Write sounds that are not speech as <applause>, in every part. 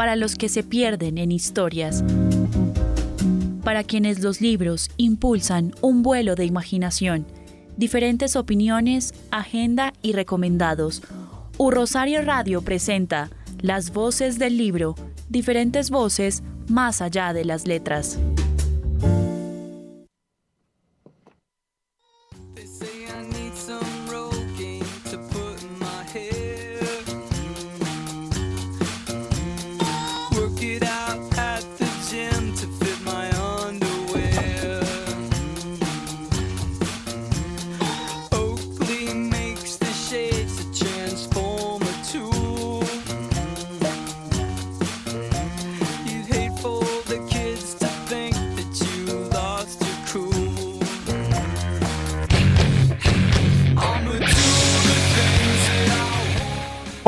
para los que se pierden en historias, para quienes los libros impulsan un vuelo de imaginación, diferentes opiniones, agenda y recomendados. U Rosario Radio presenta Las voces del libro, diferentes voces más allá de las letras.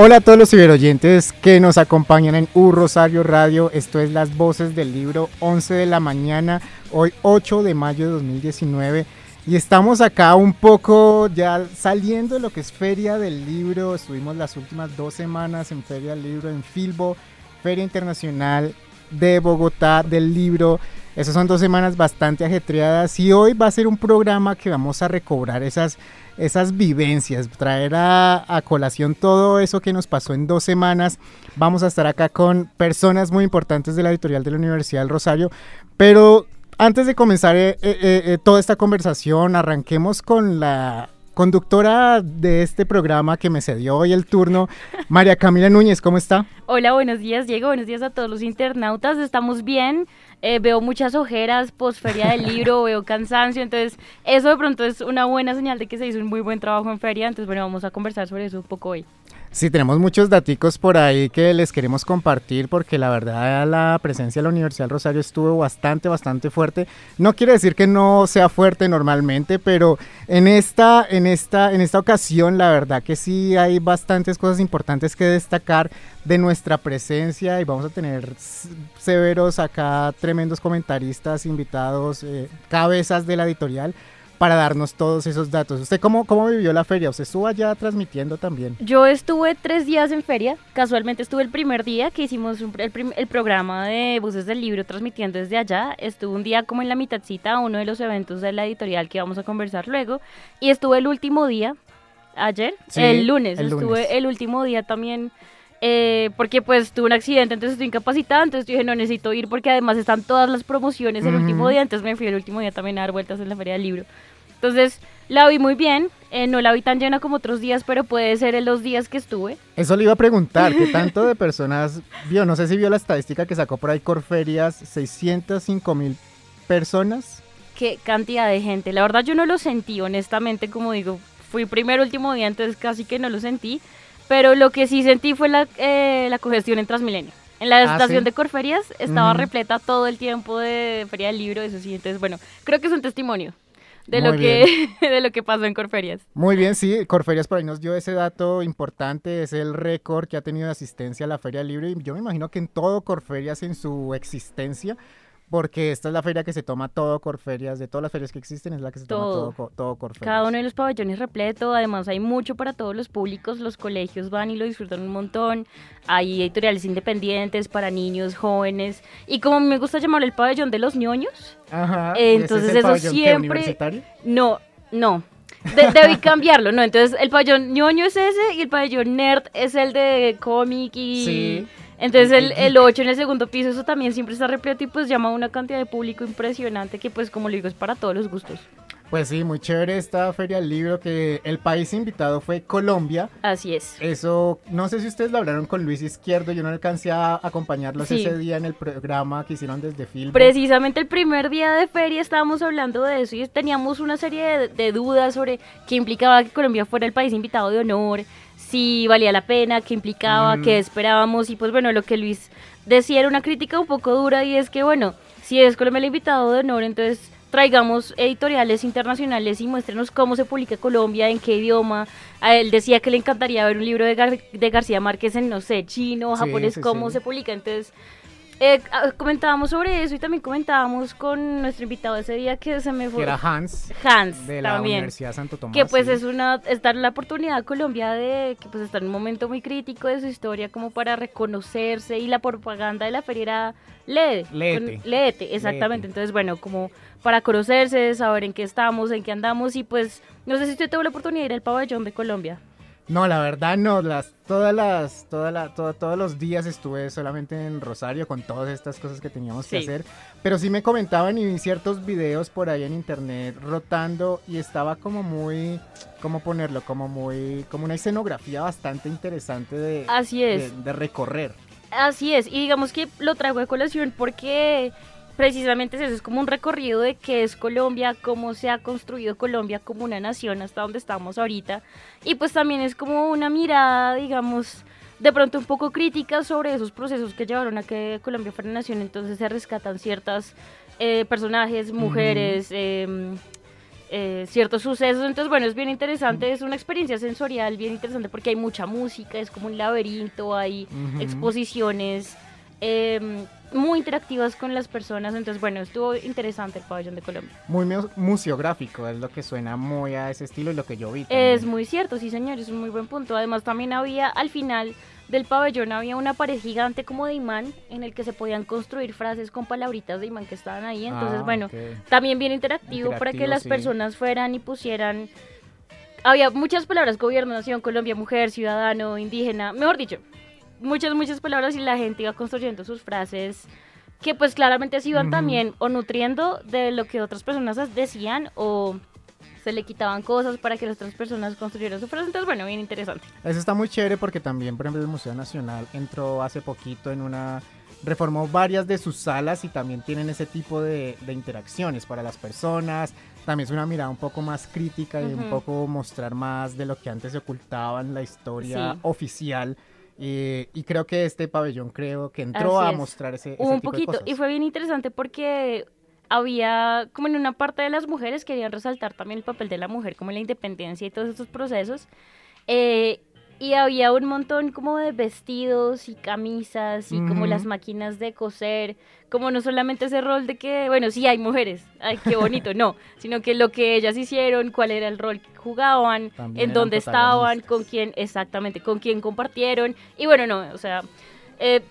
Hola a todos los ciberoyentes que nos acompañan en U Rosario Radio. Esto es Las Voces del Libro, 11 de la mañana, hoy 8 de mayo de 2019. Y estamos acá un poco ya saliendo de lo que es Feria del Libro. Estuvimos las últimas dos semanas en Feria del Libro en Filbo, Feria Internacional de Bogotá del Libro. Esas son dos semanas bastante ajetreadas y hoy va a ser un programa que vamos a recobrar esas esas vivencias, traer a, colación todo eso que nos pasó en dos semanas. Vamos a estar acá con personas muy importantes de la editorial de la Universidad del Rosario, pero antes de comenzar eh, eh, eh, toda esta conversación, arranquemos con la conductora de este programa que me cedió hoy el turno, <laughs> María Camila Núñez, ¿cómo está? Hola, buenos días, Diego, buenos días a todos los internautas, estamos bien, eh, veo muchas ojeras post feria del libro, veo cansancio, entonces eso de pronto es una buena señal de que se hizo un muy buen trabajo en feria, entonces bueno, vamos a conversar sobre eso un poco hoy. Sí, tenemos muchos daticos por ahí que les queremos compartir porque la verdad la presencia de la Universidad del Rosario estuvo bastante, bastante fuerte. No quiere decir que no sea fuerte normalmente, pero en esta, en esta, en esta ocasión la verdad que sí hay bastantes cosas importantes que destacar de nuestra presencia y vamos a tener severos acá, tremendos comentaristas, invitados, eh, cabezas de la editorial para darnos todos esos datos. ¿Usted cómo, cómo vivió la feria? ¿Usted estuvo allá transmitiendo también? Yo estuve tres días en feria. Casualmente estuve el primer día que hicimos el, programa de Buses del Libro transmitiendo desde allá. Estuve un día como en la mitadcita, uno de los eventos de la editorial que vamos a conversar luego. Y estuve el último día, ayer, el lunes, estuve el último día también. Eh, porque pues tuve un accidente, entonces estoy incapacitada, entonces dije no necesito ir porque además están todas las promociones el último día, entonces me fui el último día también a dar vueltas en la feria del libro. Entonces, la vi muy bien. Eh, no la vi tan llena como otros días, pero puede ser en los días que estuve. Eso le iba a preguntar, ¿qué <laughs> tanto de personas vio? No sé si vio la estadística que sacó por ahí Corferias, 605 mil personas. Qué cantidad de gente. La verdad yo no lo sentí, honestamente, como digo, fui primer último día, entonces casi que no lo sentí. Pero lo que sí sentí fue la, eh, la congestión en Transmilenio. En la ah, estación de Corferias estaba repleta todo el tiempo de Feria del Libro, eso sí. Entonces, bueno, creo que es un testimonio de lo, que, <laughs> de lo que pasó en Corferias. Muy bien, sí, Corferias por ahí nos dio ese dato importante, es el récord que ha tenido de asistencia a la Feria Libre y yo me imagino que en todo Corferias en su existencia porque esta es la feria que se toma todo Corferias, de todas las ferias que existen, es la que se toma Todo. todo, todo Corferias. Cada uno de los pabellones repleto, además hay mucho para todos los públicos, los colegios van y lo disfrutan un montón, hay editoriales independientes para niños, jóvenes, y como me gusta llamarlo el pabellón de los ñoños, Ajá, Eh, ¿y ese es entonces el eso siempre- universitario? no, no, de- debí cambiarlo, no, entonces el pabellón ñoño es ese y el pabellón nerd es el de cómic y... Sí. Entonces el, El el 8 en el segundo piso, eso también siempre está repleto y pues llama a una cantidad de público impresionante que pues como le digo es para todos los gustos. Pues sí, muy chévere esta feria del libro que el país invitado fue Colombia. Así es. Eso, no sé si ustedes lo hablaron con Luis Izquierdo, yo no alcancé a acompañarlos Sí. ese día en el programa que hicieron desde Film. Precisamente el primer día de feria estábamos hablando de eso y teníamos una serie de, de dudas sobre qué implicaba que Colombia fuera el país invitado de honor, si valía la pena, qué implicaba, Mm. qué esperábamos y pues bueno, lo que Luis decía era una crítica un poco dura y es que bueno, si es Colombia el invitado de honor, entonces traigamos editoriales internacionales y muéstrenos cómo se publica Colombia, en qué idioma. A él decía que le encantaría ver un libro de, Gar- de García Márquez en, no sé, chino, Sí, japonés, sí, cómo sí. se publica. Entonces, eh, ah, comentábamos sobre eso y también comentábamos con nuestro invitado ese día que se me que fue. era Hans Hans, de la también. Universidad Santo Tomás. Que pues sí. es una, es dar la oportunidad a Colombia de que pues está en un momento muy crítico de su historia como para reconocerse y la propaganda de la feria era léete, Léete. con- léete, exactamente. Léete. Entonces bueno, como para conocerse, saber en qué estamos, en qué andamos y pues no sé si usted tuvo la oportunidad de ir al pabellón de Colombia. No, la verdad no, las, todas las, toda la, toda- todos los días estuve solamente en Rosario con todas estas cosas que teníamos que hacer, pero sí me comentaban y vi ciertos videos por ahí en internet rotando y estaba como muy, ¿cómo ponerlo? Como muy, como una escenografía bastante interesante de, Así es. de, de recorrer. Así es, y digamos que lo traigo de colación porque precisamente es eso, es como un recorrido de qué es Colombia, cómo se ha construido Colombia como una nación hasta donde estamos ahorita, y pues también es como una mirada, digamos, de pronto un poco crítica sobre esos procesos que llevaron a que Colombia fuera nación, entonces se rescatan ciertas eh, personajes, mujeres, em, eh, ciertos sucesos. Entonces, bueno, es bien interesante, es una experiencia sensorial bien interesante porque hay mucha música, es como un laberinto, hay exposiciones em, muy interactivas con las personas. Entonces, bueno, estuvo interesante el pabellón de Colombia. Muy mu- museográfico, es lo que suena muy a ese estilo y lo que yo vi. Es también. muy cierto, sí, señor, es un muy buen punto. Además, también había al final del pabellón había una pared gigante como de imán en el que se podían construir frases con palabritas de imán que estaban ahí. Entonces, Ah, bueno, ok. también bien interactivo, para que Interactivo, las sí. personas fueran y pusieran. Había muchas palabras: gobierno, nación, Colombia, mujer, ciudadano, indígena, mejor dicho, muchas, muchas palabras y la gente iba construyendo sus frases que, pues, claramente se iban también o nutriendo de lo que otras personas decían o se le quitaban cosas para que las otras personas construyeran su frase. Entonces, bueno, bien interesante. Eso está muy chévere porque también, por ejemplo, el Museo Nacional entró hace poquito en una... reformó varias de sus salas y también tienen ese tipo de, de interacciones para las personas. También es una mirada un poco más crítica y un poco mostrar más de lo que antes se ocultaba en la historia Sí. oficial. Eh, y creo que este pabellón creo que entró Así a es. mostrar ese, ese un tipo de poquito. cosas. Y fue bien interesante porque había, como en una parte de las mujeres, querían resaltar también el papel de la mujer, como en la independencia y todos estos procesos. Eh, y había un montón como de vestidos y camisas y como las máquinas de coser, como no solamente ese rol de que, bueno, sí hay mujeres, ay, qué bonito, no, <laughs> sino que lo que ellas hicieron, cuál era el rol que jugaban, También en dónde estaban, con quién, exactamente, con quién compartieron. Y bueno, no, o sea, eh,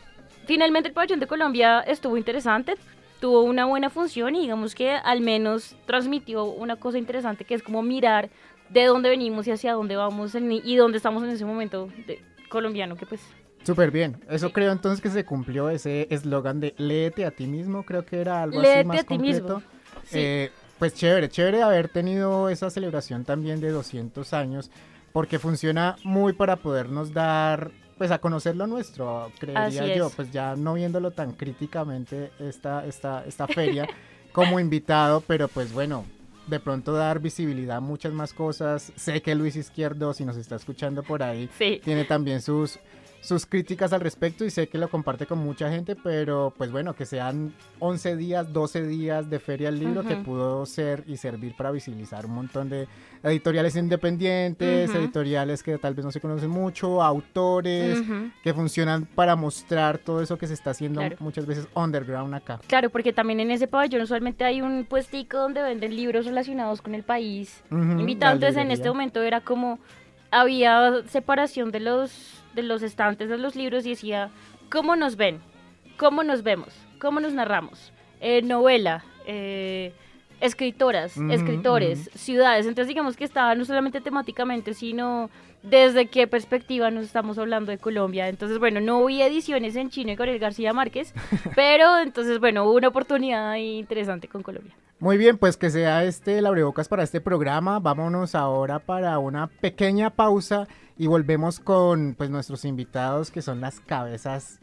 finalmente el pabellón de Colombia estuvo interesante, tuvo una buena función y digamos que al menos transmitió una cosa interesante que es como mirar de dónde venimos y hacia dónde vamos en- y dónde estamos en ese momento de- colombiano, que pues Súper bien. Eso Sí. creo entonces que se cumplió ese eslogan de léete a ti mismo. Creo que era algo así léete más a ti completo. mismo. Sí. Eh, pues chévere, chévere haber tenido esa celebración también de 200 años, porque funciona muy para podernos dar, pues a conocer lo nuestro, creería Así yo, es. pues ya no viéndolo tan críticamente esta, esta, esta feria como <laughs> invitado, pero pues bueno, de pronto dar visibilidad a muchas más cosas. Sé que Luis Izquierdo, si nos está escuchando por ahí, Sí. tiene también sus sus críticas al respecto y sé que lo comparte con mucha gente, pero pues bueno, que sean 11 días, 12 días de feria del libro que pudo ser y servir para visibilizar un montón de editoriales independientes, editoriales que tal vez no se conocen mucho, autores que funcionan para mostrar todo eso que se está haciendo muchas veces underground acá. Claro, porque también en ese pabellón usualmente hay un puestico donde venden libros relacionados con el país. Invitado, entonces en este momento era como había separación de los de los estantes de los libros y decía, ¿cómo nos ven? ¿Cómo nos vemos? ¿Cómo nos narramos? Eh, novela, eh, escritoras, escritores, ciudades. Entonces digamos que estaba no solamente temáticamente, sino desde qué perspectiva nos estamos hablando de Colombia. Entonces, bueno, no vi ediciones en chino con el García Márquez, <laughs> pero entonces, bueno, hubo una oportunidad interesante con Colombia. Muy bien, pues que sea este el abrebocas para este programa. Vámonos ahora para una pequeña pausa y volvemos con pues nuestros invitados que son las cabezas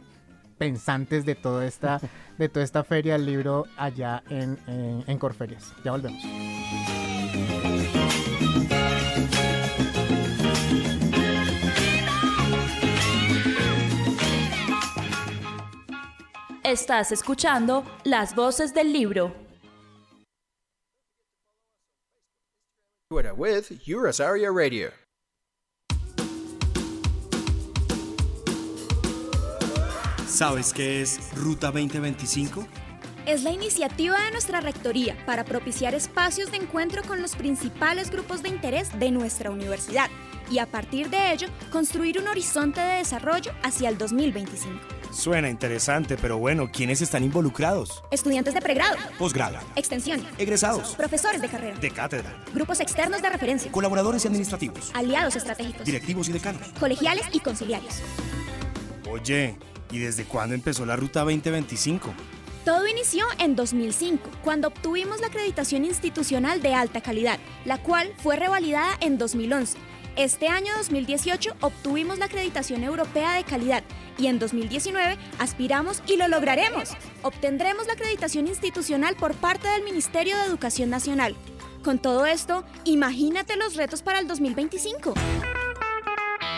pensantes de toda esta, de toda esta feria del libro allá en, en Corferias. Ya volvemos. Estás escuchando Las Voces del Libro. with Radio. ¿Sabes qué es Ruta 2025? Es la iniciativa de nuestra Rectoría para propiciar espacios de encuentro con los principales grupos de interés de nuestra universidad y a partir de ello construir un horizonte de desarrollo hacia el 2025. Suena interesante, pero bueno, ¿quiénes están involucrados? Estudiantes de pregrado, posgrado, extensión, egresados, profesores de carrera, de cátedra, grupos externos de referencia, colaboradores y administrativos, aliados estratégicos, directivos y decanos, colegiales y conciliarios. Oye, ¿y desde cuándo empezó la Ruta 2025? Todo inició en 2005, cuando obtuvimos la acreditación institucional de alta calidad, la cual fue revalidada en 2011 este año 2018 obtuvimos la acreditación europea de calidad y en 2019 aspiramos y lo lograremos. Obtendremos la acreditación institucional por parte del Ministerio de Educación Nacional. Con todo esto, imagínate los retos para el 2025.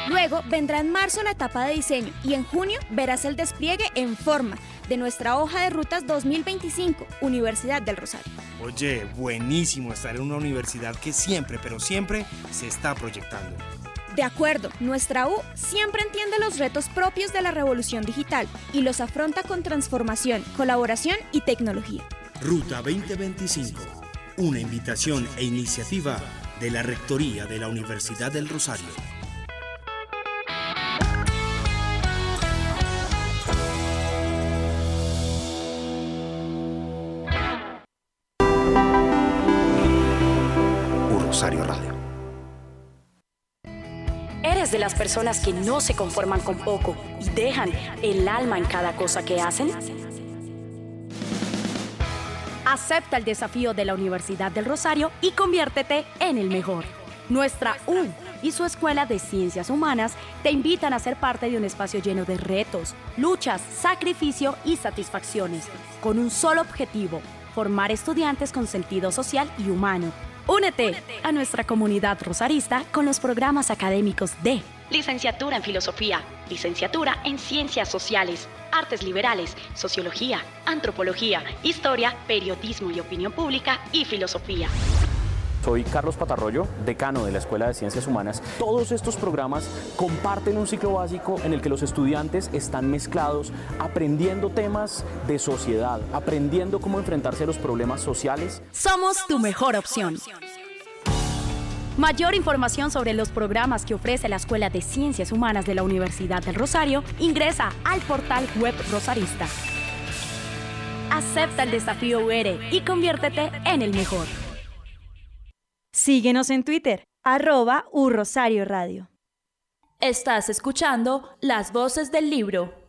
Luego vendrá en marzo la etapa de diseño y en junio verás el despliegue en forma de nuestra hoja de rutas 2025, Universidad del Rosario. Oye, buenísimo estar en una universidad que siempre, pero siempre se está proyectando. De acuerdo, nuestra U siempre entiende los retos propios de la revolución digital y los afronta con transformación, colaboración y tecnología. Ruta 2025, una invitación e iniciativa de la Rectoría de la Universidad del Rosario. Las personas que no se conforman con poco y dejan el alma en cada cosa que hacen? Acepta el desafío de la Universidad del Rosario y conviértete en el mejor. Nuestra U y su Escuela de Ciencias Humanas te invitan a ser parte de un espacio lleno de retos, luchas, sacrificio y satisfacciones, con un solo objetivo, formar estudiantes con sentido social y humano Únete a nuestra comunidad rosarista con los programas académicos de Licenciatura en Filosofía, Licenciatura en Ciencias Sociales, Artes Liberales, Sociología, Antropología, Historia, Periodismo y Opinión Pública y Filosofía. Soy Carlos Patarroyo, decano de la Escuela de Ciencias Humanas. Todos estos programas comparten un ciclo básico en el que los estudiantes están mezclados aprendiendo temas de sociedad, aprendiendo cómo enfrentarse a los problemas sociales. Somos tu mejor opción. Mayor información sobre los programas que ofrece la Escuela de Ciencias Humanas de la Universidad del Rosario, ingresa al portal web Rosarista. Acepta el desafío UR y conviértete en el mejor. Síguenos en Twitter, arroba Rosario Radio. Estás escuchando Las Voces del Libro.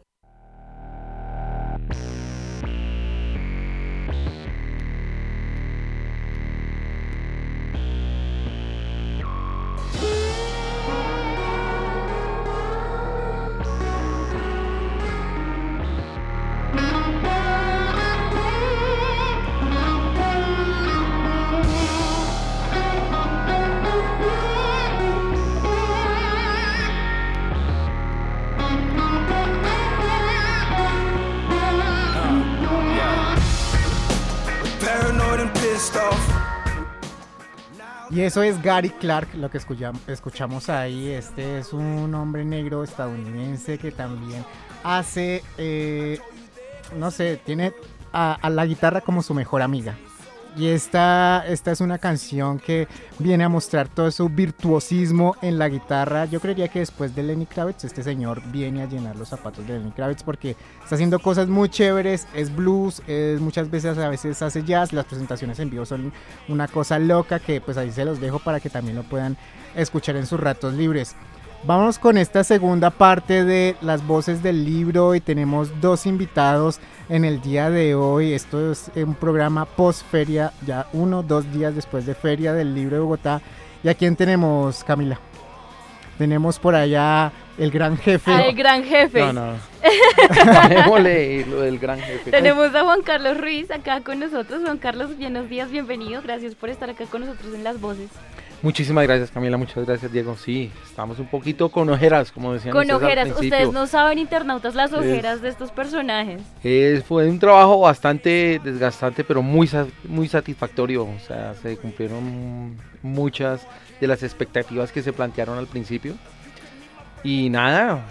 Eso es Gary Clark, lo que escuchamos, ahí. Este es un hombre negro estadounidense que también hace, eh, no sé, tiene a la guitarra como su mejor amiga. Y esta, esta es una canción que viene a mostrar todo su virtuosismo en la guitarra. Yo creería que después de Lenny Kravitz, este señor viene a llenar los zapatos de Lenny Kravitz porque está haciendo cosas muy chéveres. Es blues, es muchas veces a veces hace jazz. Las presentaciones en vivo son una cosa loca que pues ahí se los dejo para que también lo puedan escuchar en sus ratos libres. Vamos con esta segunda parte de las voces del libro y tenemos dos invitados en el día de hoy. Esto es un programa post feria, ya uno, dos días después de Feria del Libro de Bogotá. ¿Y a quién tenemos, Camila? Tenemos por allá el gran jefe. el gran jefe. No, no. Lo del gran jefe. Tenemos a Juan Carlos Ruiz acá con nosotros. Juan Carlos, buenos días, bienvenido. Gracias por estar acá con nosotros en Las Voces. Muchísimas gracias Camila, muchas gracias Diego. Sí, estamos un poquito con ojeras, como decían Con ojeras, ustedes no saben internautas las ojeras de estos personajes. Es, fue un trabajo bastante desgastante, pero muy, muy satisfactorio. O sea, se cumplieron muchas de las expectativas que se plantearon al principio. Y nada,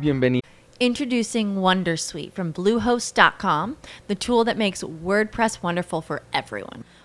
bienvenido. Introducing Wondersuite from Bluehost.com, the tool that makes WordPress wonderful for everyone.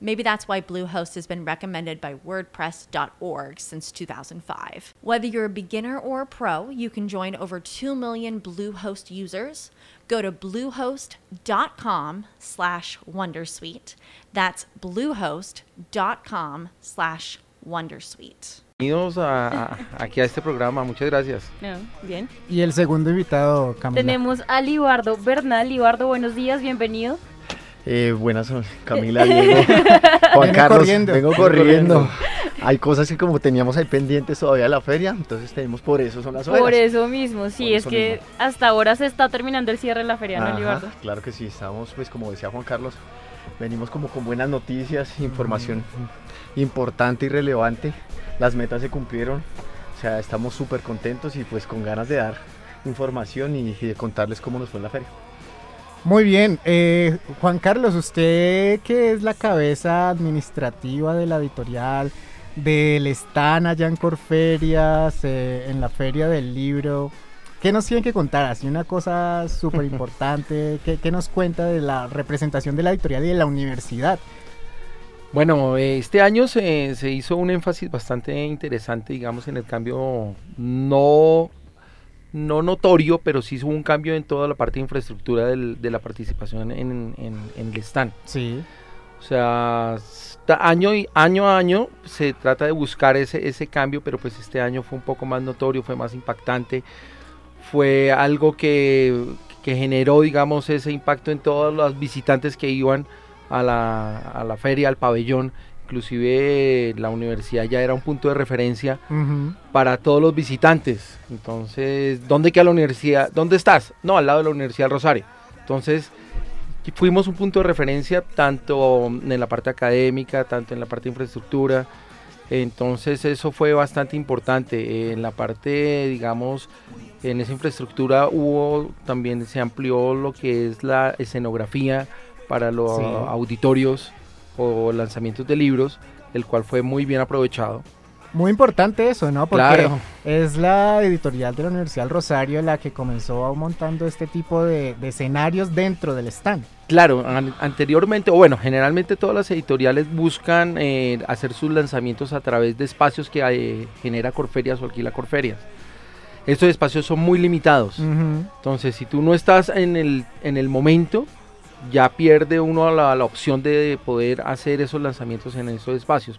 Maybe that's why Bluehost has been recommended by WordPress.org since 2005. Whether you're a beginner or a pro, you can join over 2 million Bluehost users. Go to bluehost.com slash Wondersuite. That's bluehost.com slash Wondersuite. Bienvenidos a, a, aquí a este programa, muchas gracias. No, bien. Y el segundo invitado, Camila. Tenemos a Libardo Bernal. Libardo, buenos días, bienvenido. Eh, buenas, Camila, <laughs> Diego, Juan Carlos, corriendo. vengo corriendo. Hay cosas que como teníamos ahí pendientes todavía de la feria, entonces tenemos por eso son las horas. Por eso mismo, sí, es que hasta ahora se está terminando el cierre de la feria, ¿no, Libardo? Claro que sí, estamos, pues como decía Juan Carlos, venimos como con buenas noticias, información importante y relevante, las metas se cumplieron, o sea, estamos súper contentos y pues con ganas de dar información y de contarles cómo nos fue en la feria. Muy bien, eh, Juan Carlos, usted que es la cabeza administrativa de la editorial, del stand allá en Corferias, eh, en la feria del libro, ¿qué nos tienen que contar? Así una cosa súper importante, <laughs> ¿qué, nos cuenta de la representación de la editorial y de la universidad? Bueno, este año se, se hizo un énfasis bastante interesante, digamos, en el cambio no no notorio, pero sí hubo un cambio en toda la parte de infraestructura de la participación en, el stand. Sí. O sea, año, y, año a año se trata de buscar ese, ese cambio, pero pues este año fue un poco más notorio, fue más impactante. Fue algo que, que generó, digamos, ese impacto en todos los visitantes que iban a la, a la feria, al pabellón inclusive la universidad ya era un punto de referencia para todos los visitantes. Entonces, ¿dónde queda la universidad? ¿Dónde estás? No, al lado de la Universidad Rosario. Entonces, fuimos un punto de referencia tanto en la parte académica, tanto en la parte de infraestructura. Entonces, eso fue bastante importante. En la parte, digamos, en esa infraestructura hubo también se amplió lo que es la escenografía para los auditorios o lanzamientos de libros, el cual fue muy bien aprovechado. Muy importante eso, ¿no? Porque es la editorial de la Universidad del Rosario la que comenzó montando este tipo de, escenarios dentro del stand. Claro, anteriormente, o bueno, generalmente todas las editoriales buscan eh, hacer sus lanzamientos a través de espacios que eh, genera Corferias o alquila Corferias. Estos espacios son muy limitados. Entonces, si tú no estás en el, en el momento, ya pierde uno la, opción de poder hacer esos lanzamientos en esos espacios.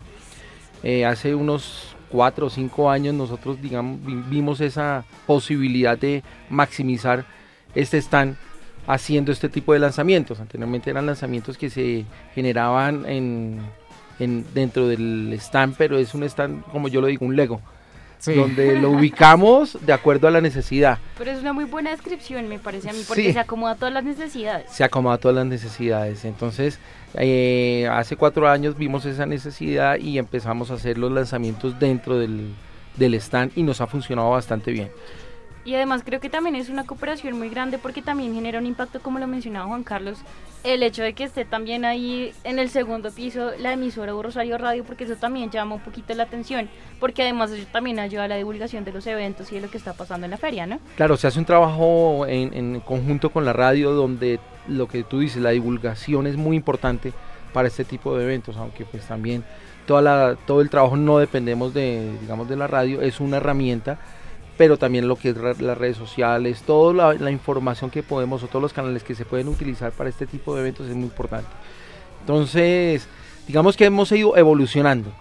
Eh, hace unos cuatro o cinco años nosotros, digamos, vimos esa posibilidad de maximizar este stand haciendo este tipo de lanzamientos. Anteriormente eran lanzamientos que se generaban en, dentro del stand, pero es un stand, como yo lo digo, un Lego donde lo ubicamos de acuerdo a la necesidad. Pero es una muy buena descripción, me parece a mí, porque se acomoda a todas las necesidades. Se acomoda a todas las necesidades. Entonces, eh, hace cuatro años vimos esa necesidad y empezamos a hacer los lanzamientos dentro del, del stand y nos ha funcionado bastante bien. Y además creo que también es una cooperación muy grande porque también genera un impacto, como lo mencionaba Juan Carlos, el hecho de que esté también ahí en el segundo piso la emisora Rosario Radio, porque eso también llama un poquito la atención, porque además eso también ayuda a la divulgación de los eventos y de lo que está pasando en la feria, ¿no? Claro, se hace un trabajo en, en conjunto con la radio donde lo que tú dices, la divulgación es muy importante para este tipo de eventos, aunque pues también toda la, todo el trabajo no dependemos de, digamos, de la radio, es una herramienta pero también lo que es las redes sociales, toda la, información que podemos o todos los canales que se pueden utilizar para este tipo de eventos es muy importante. Entonces, digamos que hemos ido evolucionando.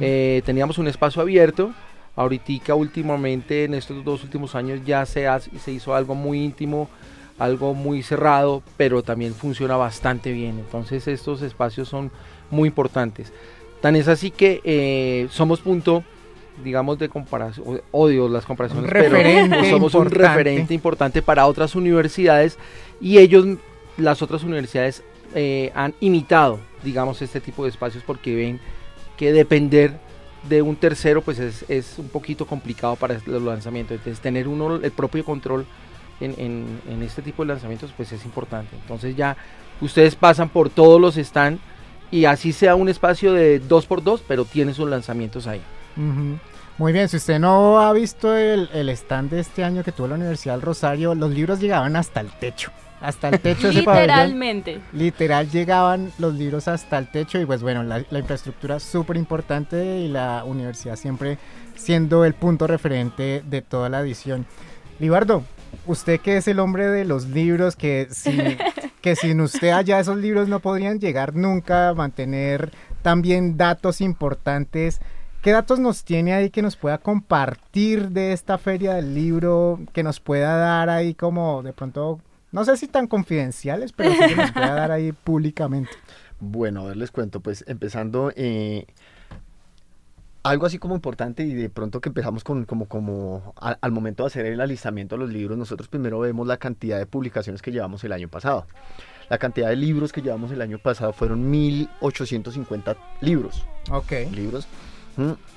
Eh, teníamos un espacio abierto, ahorita últimamente en estos dos últimos años ya se, se hizo algo muy íntimo, algo muy cerrado, pero también funciona bastante bien. Entonces estos espacios son muy importantes. Tan es así que eh, somos punto digamos, de comparación, odio las comparaciones, pero somos un referente importante para otras universidades y ellos, las otras universidades, eh, han imitado, digamos, este tipo de espacios porque ven que depender de un tercero, pues es, es un poquito complicado para los lanzamientos. Entonces, tener uno el propio control en, en, en este tipo de lanzamientos, pues es importante. Entonces, ya ustedes pasan por todos los stands y así sea un espacio de 2x2, pero tiene sus lanzamientos ahí. Muy bien, si usted no ha visto el, stand de este año que tuvo la Universidad del Rosario, los libros llegaban hasta el techo. Hasta el techo de <laughs> Literalmente. Literal llegaban los libros hasta el techo y pues bueno, la, la infraestructura súper importante y la universidad siempre siendo el punto referente de toda la edición. Libardo, usted que es el hombre de los libros, que, <laughs> que sin usted allá esos libros no podrían llegar nunca a mantener también datos importantes ¿Qué datos nos tiene ahí que nos pueda compartir de esta feria del libro, que nos pueda dar ahí como de pronto, no sé si tan confidenciales, pero sí que nos pueda dar ahí públicamente? Bueno, a ver, les cuento, pues empezando, eh, algo así como importante y de pronto que empezamos con como, como al momento de hacer el alistamiento de los libros, nosotros primero vemos la cantidad de publicaciones que llevamos el año pasado. La cantidad de libros que llevamos el año pasado fueron 1850 libros. Ok. Libros.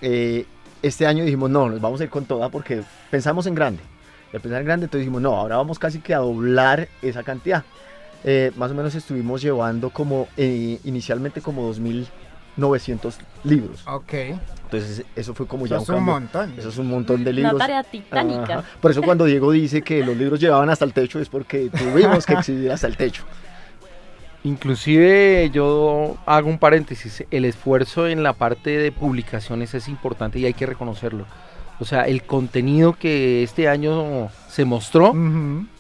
Eh, este año dijimos, no, nos vamos a ir con toda porque pensamos en grande. Al pensar en grande, entonces dijimos, no, ahora vamos casi que a doblar esa cantidad. Eh, más o menos estuvimos llevando como, eh, inicialmente como 2.900 libros. Ok. Entonces eso fue como ya un, es un montón. Eso es un montón de libros. Una tarea titánica. Por eso cuando Diego dice que los libros llevaban hasta el techo es porque tuvimos que <laughs> exhibir hasta el techo. Inclusive yo hago un paréntesis, el esfuerzo en la parte de publicaciones es importante y hay que reconocerlo. O sea, el contenido que este año se mostró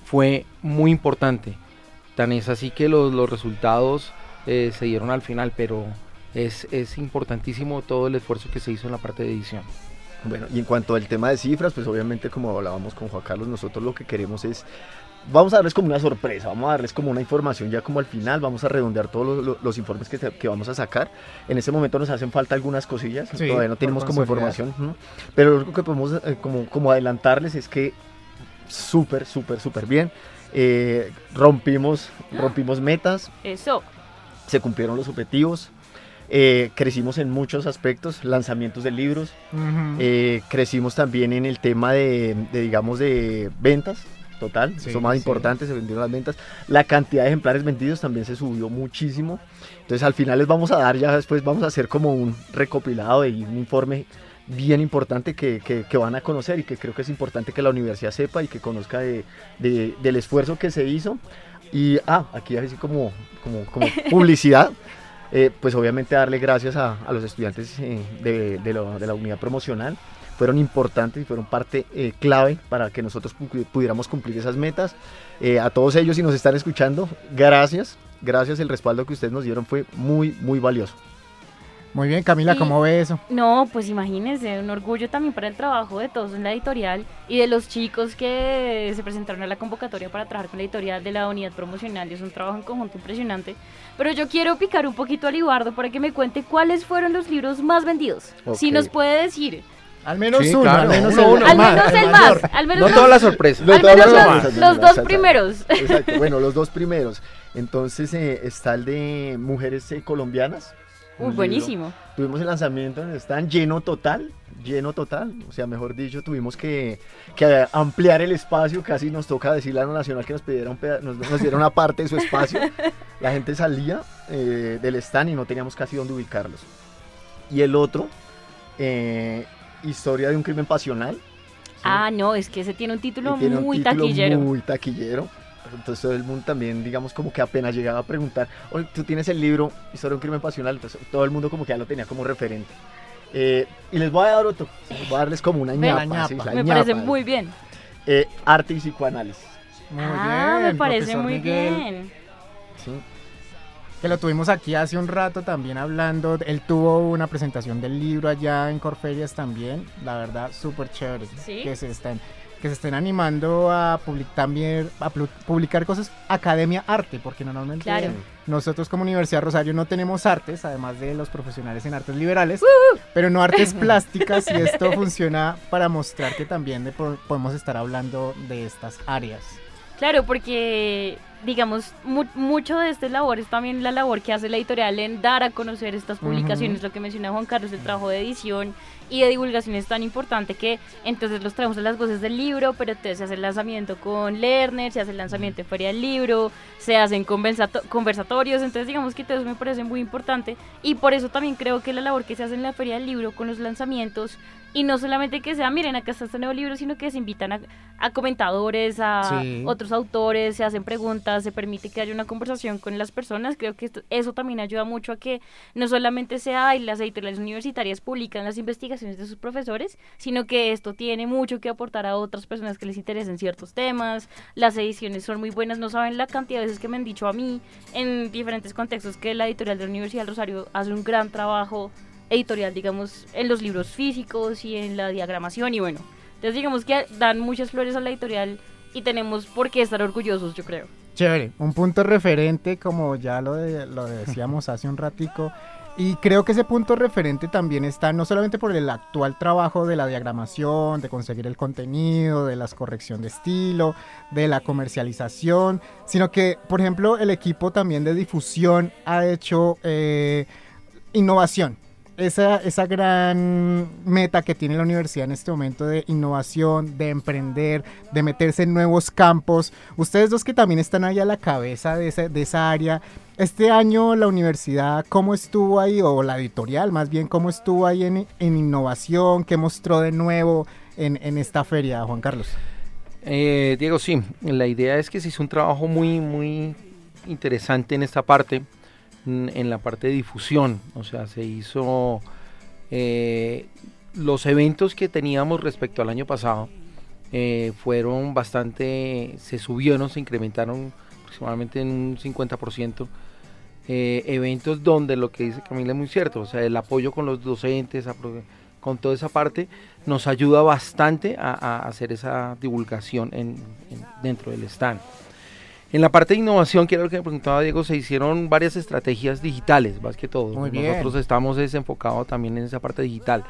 fue muy importante. Tan es así que los, resultados eh, se dieron al final, pero es, es importantísimo todo el esfuerzo que se hizo en la parte de edición. Bueno, y en cuanto al tema de cifras, pues obviamente como hablábamos con Juan Carlos, nosotros lo que queremos es vamos a darles como una sorpresa, vamos a darles como una información ya como al final, vamos a redondear todos los, informes que, que, vamos a sacar. En este momento nos hacen falta algunas cosillas, todavía no tenemos como información, pero lo único que podemos eh, como, como adelantarles es que súper, súper, súper bien. Eh, rompimos, rompimos metas. Eso. Se cumplieron los objetivos. Eh, crecimos en muchos aspectos, lanzamientos de libros, crecimos también en el tema de, de digamos, de ventas, total, son más importantes, se vendieron las ventas. La cantidad de ejemplares vendidos también se subió muchísimo. Entonces al final les vamos a dar, ya después vamos a hacer como un recopilado y un informe bien importante que, que, van a conocer y que creo que es importante que la universidad sepa y que conozca de, del esfuerzo que se hizo. Y, ah, aquí así como, como, como <laughs> publicidad. Eh, pues obviamente darle gracias a, a los estudiantes eh, de, de, de la unidad promocional fueron importantes y fueron parte eh, clave para que nosotros pudiéramos cumplir esas metas. Eh, a todos ellos, si nos están escuchando, gracias, gracias, el respaldo que ustedes nos dieron fue muy, muy valioso. Muy bien, Camila, Y- ¿cómo ve eso? No, pues imagínense, un orgullo también para el trabajo de todos en la editorial y de los chicos que se presentaron a la convocatoria para trabajar con la editorial de la unidad promocional. Es un trabajo en conjunto impresionante. Pero yo quiero picar un poquito a Libardo para que me cuente cuáles fueron los libros más vendidos. Si Ok. nos puede decir. Al menos Sí, uno, claro, al menos uno, el, uno. Al más, menos el más. Al menos No los- todas las sorpresas. No Al todas menos las los- sorpresas, los no, dos primeros. Exacto, bueno, los dos <laughs> primeros. Entonces eh, está el de Mujeres eh, Colombianas. Uy, libro. buenísimo. Tuvimos el lanzamiento en el stand lleno total, lleno total. O sea, mejor dicho, tuvimos que, que ampliar el espacio. Casi nos toca decirle a la Nacional que nos pidiera un peda- nos, nos diera una parte de su espacio. <laughs> La gente salía eh, del stand y no teníamos casi dónde ubicarlos. Y el otro, eh, Historia de un crimen pasional. Ah, no, es que ese tiene un título un muy título taquillero. Muy taquillero. Entonces todo el mundo también, digamos, como que apenas llegaba a preguntar, oye, tú tienes el libro Historia de un crimen pasional, entonces todo el mundo como que ya lo tenía como referente. Eh, y les voy a dar otro, voy a darles como una Me- ñapa. Sí, Me ñapa. parece muy bien. Eh, arte y psicoanálisis. Muy ah, bien, me parece muy Miguel, bien. ¿sí? Que lo tuvimos aquí hace un rato también hablando. Él tuvo una presentación del libro allá en Corferias también. La verdad, súper chévere. ¿Sí? Que se estén, que se estén animando a publicar también a publicar cosas academia arte, porque normalmente Claro. nosotros como Universidad Rosario no tenemos artes, además de los profesionales en artes liberales, pero no artes <laughs> plásticas y esto funciona para mostrar que también de- po- podemos estar hablando de estas áreas. Claro, porque digamos, mu- mucho de esta labor es también la labor que hace la editorial en dar a conocer estas publicaciones, lo que menciona Juan Carlos, el trabajo de edición y de divulgación es tan importante que entonces los traemos a las voces del libro, pero entonces se hace el lanzamiento con Lerner, se hace el lanzamiento en Feria del Libro, se hacen conversato- conversatorios, entonces digamos que todo eso me parece muy importante y por eso también creo que la labor que se hace en la Feria del Libro con los lanzamientos y no solamente que sea, miren, acá está este nuevo libro, sino que se invitan a, a comentadores, a Sí. otros autores, se hacen preguntas, se permite que haya una conversación con las personas. Creo que esto- eso también ayuda mucho a que no solamente sea y las editoriales universitarias publican las investigaciones de sus profesores, sino que esto tiene mucho que aportar a otras personas que les interesen ciertos temas. Las ediciones son muy buenas, no saben la cantidad de veces que me han dicho a mí en diferentes contextos que la editorial de la Universidad del Rosario hace un gran trabajo editorial, digamos, en los libros físicos y en la diagramación y bueno. Entonces digamos que dan muchas flores a la editorial y tenemos por qué estar orgullosos, yo creo. Chévere, un punto referente, como ya lo, de- lo decíamos hace un ratico. Y creo que ese punto referente también está no solamente por el actual trabajo de la diagramación, de conseguir el contenido, de la corrección de estilo, de la comercialización, sino que, por ejemplo, el equipo también de difusión ha hecho eh, innovación. Esa, esa gran meta que tiene la universidad en este momento de innovación, de emprender, de meterse en nuevos campos. Ustedes dos que también están ahí a la cabeza de esa, de esa área, este año la universidad, ¿cómo estuvo ahí? O la editorial, más bien, ¿cómo estuvo ahí en, en innovación? ¿Qué mostró de nuevo en, en esta feria, Juan Carlos? Eh, Diego, sí, la idea es que se hizo un trabajo muy, muy interesante en esta parte, en, la parte de difusión, o sea, se hizo eh, los eventos que teníamos respecto al año pasado eh, fueron bastante, se subieron, se incrementaron aproximadamente en un 50%. eh, eventos donde lo que dice Camila es muy cierto, o sea, el apoyo con los docentes, con toda esa parte, nos ayuda bastante a, hacer esa divulgación en, en- dentro del stand. En la parte de innovación, que era lo que me preguntaba Diego, se hicieron varias estrategias digitales, más que todo. Muy bien. Nosotros estamos desenfocados también en esa parte digital.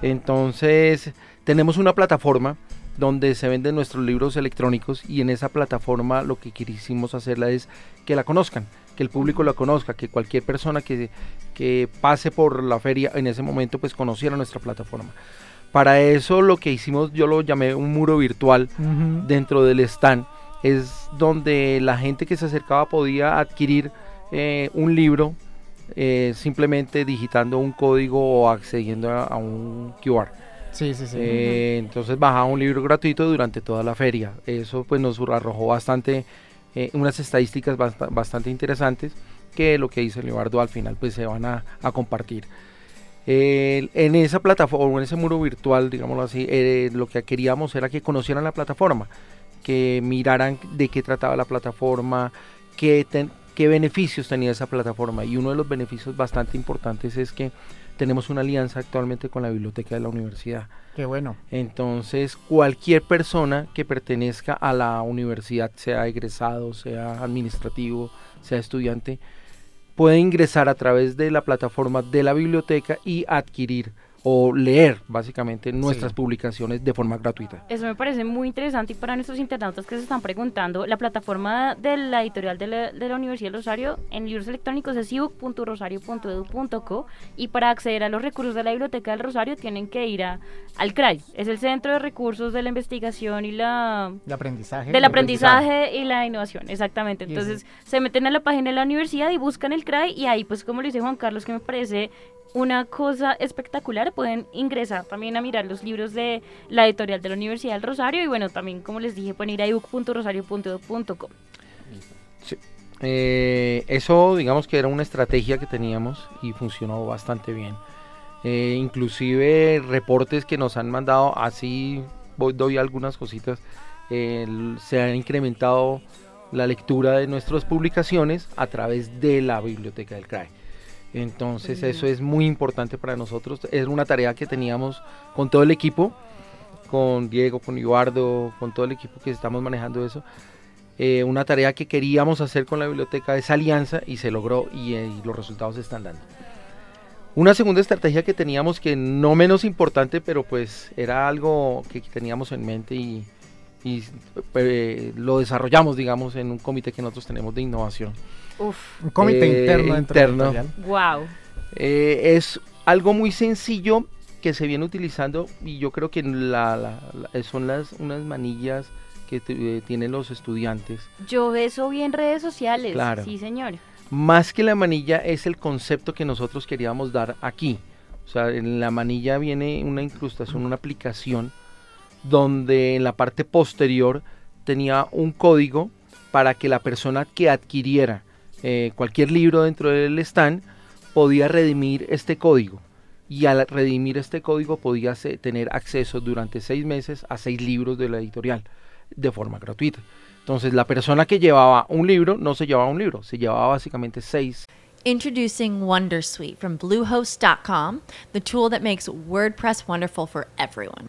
Entonces, tenemos una plataforma donde se venden nuestros libros electrónicos y en esa plataforma lo que quisimos hacerla es que la conozcan, que el público la conozca, que cualquier persona que, que pase por la feria en ese momento pues conociera nuestra plataforma. Para eso lo que hicimos, yo lo llamé un muro virtual dentro del stand, es donde la gente que se acercaba podía adquirir eh, un libro eh, simplemente digitando un código o accediendo a, a un QR. Sí, sí, sí. Eh, entonces bajaba un libro gratuito durante toda la feria. Eso pues nos arrojó bastante, unas estadísticas basta- bastante interesantes que lo que dice Leonardo al final pues se van a, a compartir. Eh, en esa plataforma, en ese muro virtual, digámoslo así, eh, lo que queríamos era que conocieran la plataforma, que miraran de qué trataba la plataforma, ten- qué beneficios tenía esa plataforma. Y uno de los beneficios bastante importantes es que tenemos una alianza actualmente con la biblioteca de la universidad. Qué bueno. Entonces, cualquier persona que pertenezca a la universidad, sea egresado, sea administrativo, sea estudiante, puede ingresar a través de la plataforma de la biblioteca y adquirir o leer básicamente nuestras publicaciones de forma gratuita. Eso me parece muy interesante y para nuestros internautas que se están preguntando, la plataforma de la editorial de la, de la Universidad del Rosario en libros electrónicos es ebook.rosario.edu.co y para acceder a los recursos de la Biblioteca del Rosario tienen que ir a, al CRAI, es el Centro de Recursos de la Investigación y la... El aprendizaje. Del aprendizaje y la innovación, exactamente. Entonces se meten a la página de la universidad y buscan el CRAI y ahí pues como lo dice Juan Carlos que me parece una cosa espectacular. Pueden ingresar también a mirar los libros de la editorial de la Universidad del Rosario y bueno, también como les dije, pueden ir a ebook.rosario.com. Sí. Eh, eso digamos que era una estrategia que teníamos y funcionó bastante bien. Eh, inclusive reportes que nos han mandado, así voy, doy algunas cositas, eh, se ha incrementado la lectura de nuestras publicaciones a través de la biblioteca del CRAE. Entonces eso es muy importante para nosotros. Es una tarea que teníamos con todo el equipo, con Diego, con Eduardo, con todo el equipo que estamos manejando eso. Eh, una tarea que queríamos hacer con la biblioteca, esa alianza, y se logró y, eh, y los resultados se están dando. Una segunda estrategia que teníamos que no menos importante, pero pues era algo que teníamos en mente y, y eh, lo desarrollamos, digamos, en un comité que nosotros tenemos de innovación. Un comité Eh, interno interno. Wow. Eh, es algo muy sencillo que se viene utilizando y yo creo que la- la- la- son las unas manillas que eh, tienen los estudiantes. Yo eso vi en redes sociales. Claro. Sí, señor. Más que la manilla es el concepto que nosotros queríamos dar aquí. O sea, en la manilla viene una incrustación, una aplicación donde en la parte posterior tenía un código para que la persona que adquiriera eh, cualquier libro dentro del stand podía redimir este código. Y al redimir este código podía tener acceso durante seis meses a seis libros de la editorial de forma gratuita. Entonces la persona que llevaba un libro no se llevaba un libro, se llevaba básicamente seis. Introducing Wondersuite from Bluehost.com, the tool that makes WordPress wonderful for everyone.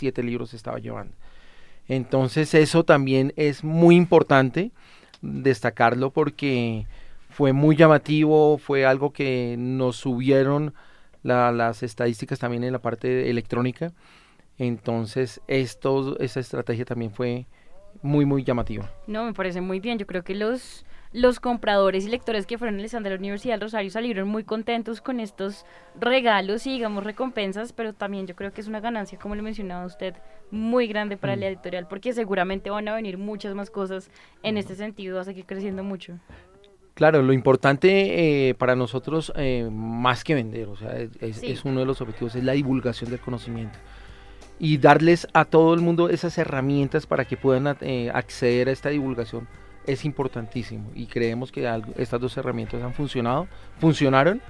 Siete libros estaba llevando. Entonces eso también es muy importante destacarlo porque fue muy llamativo, fue algo que nos subieron la- las estadísticas también en la parte electrónica. Entonces esto, esa estrategia también fue muy, muy llamativa. No, me parece muy bien. Yo creo que los, los compradores y lectores que fueron al stand de la Universidad del Rosario salieron muy contentos con estos regalos y, digamos, recompensas, pero también yo creo que es una ganancia, como le mencionaba usted, muy grande para Mm. la editorial, porque seguramente van a venir muchas más cosas en este sentido, va a seguir creciendo mucho. Claro, lo importante eh, para nosotros, eh, más que vender, o sea, es, es- Sí. es uno de los objetivos, es la divulgación del conocimiento. Y darles a todo el mundo esas herramientas para que puedan eh, acceder a esta divulgación es importantísimo y creemos que estas dos herramientas han funcionado, funcionaron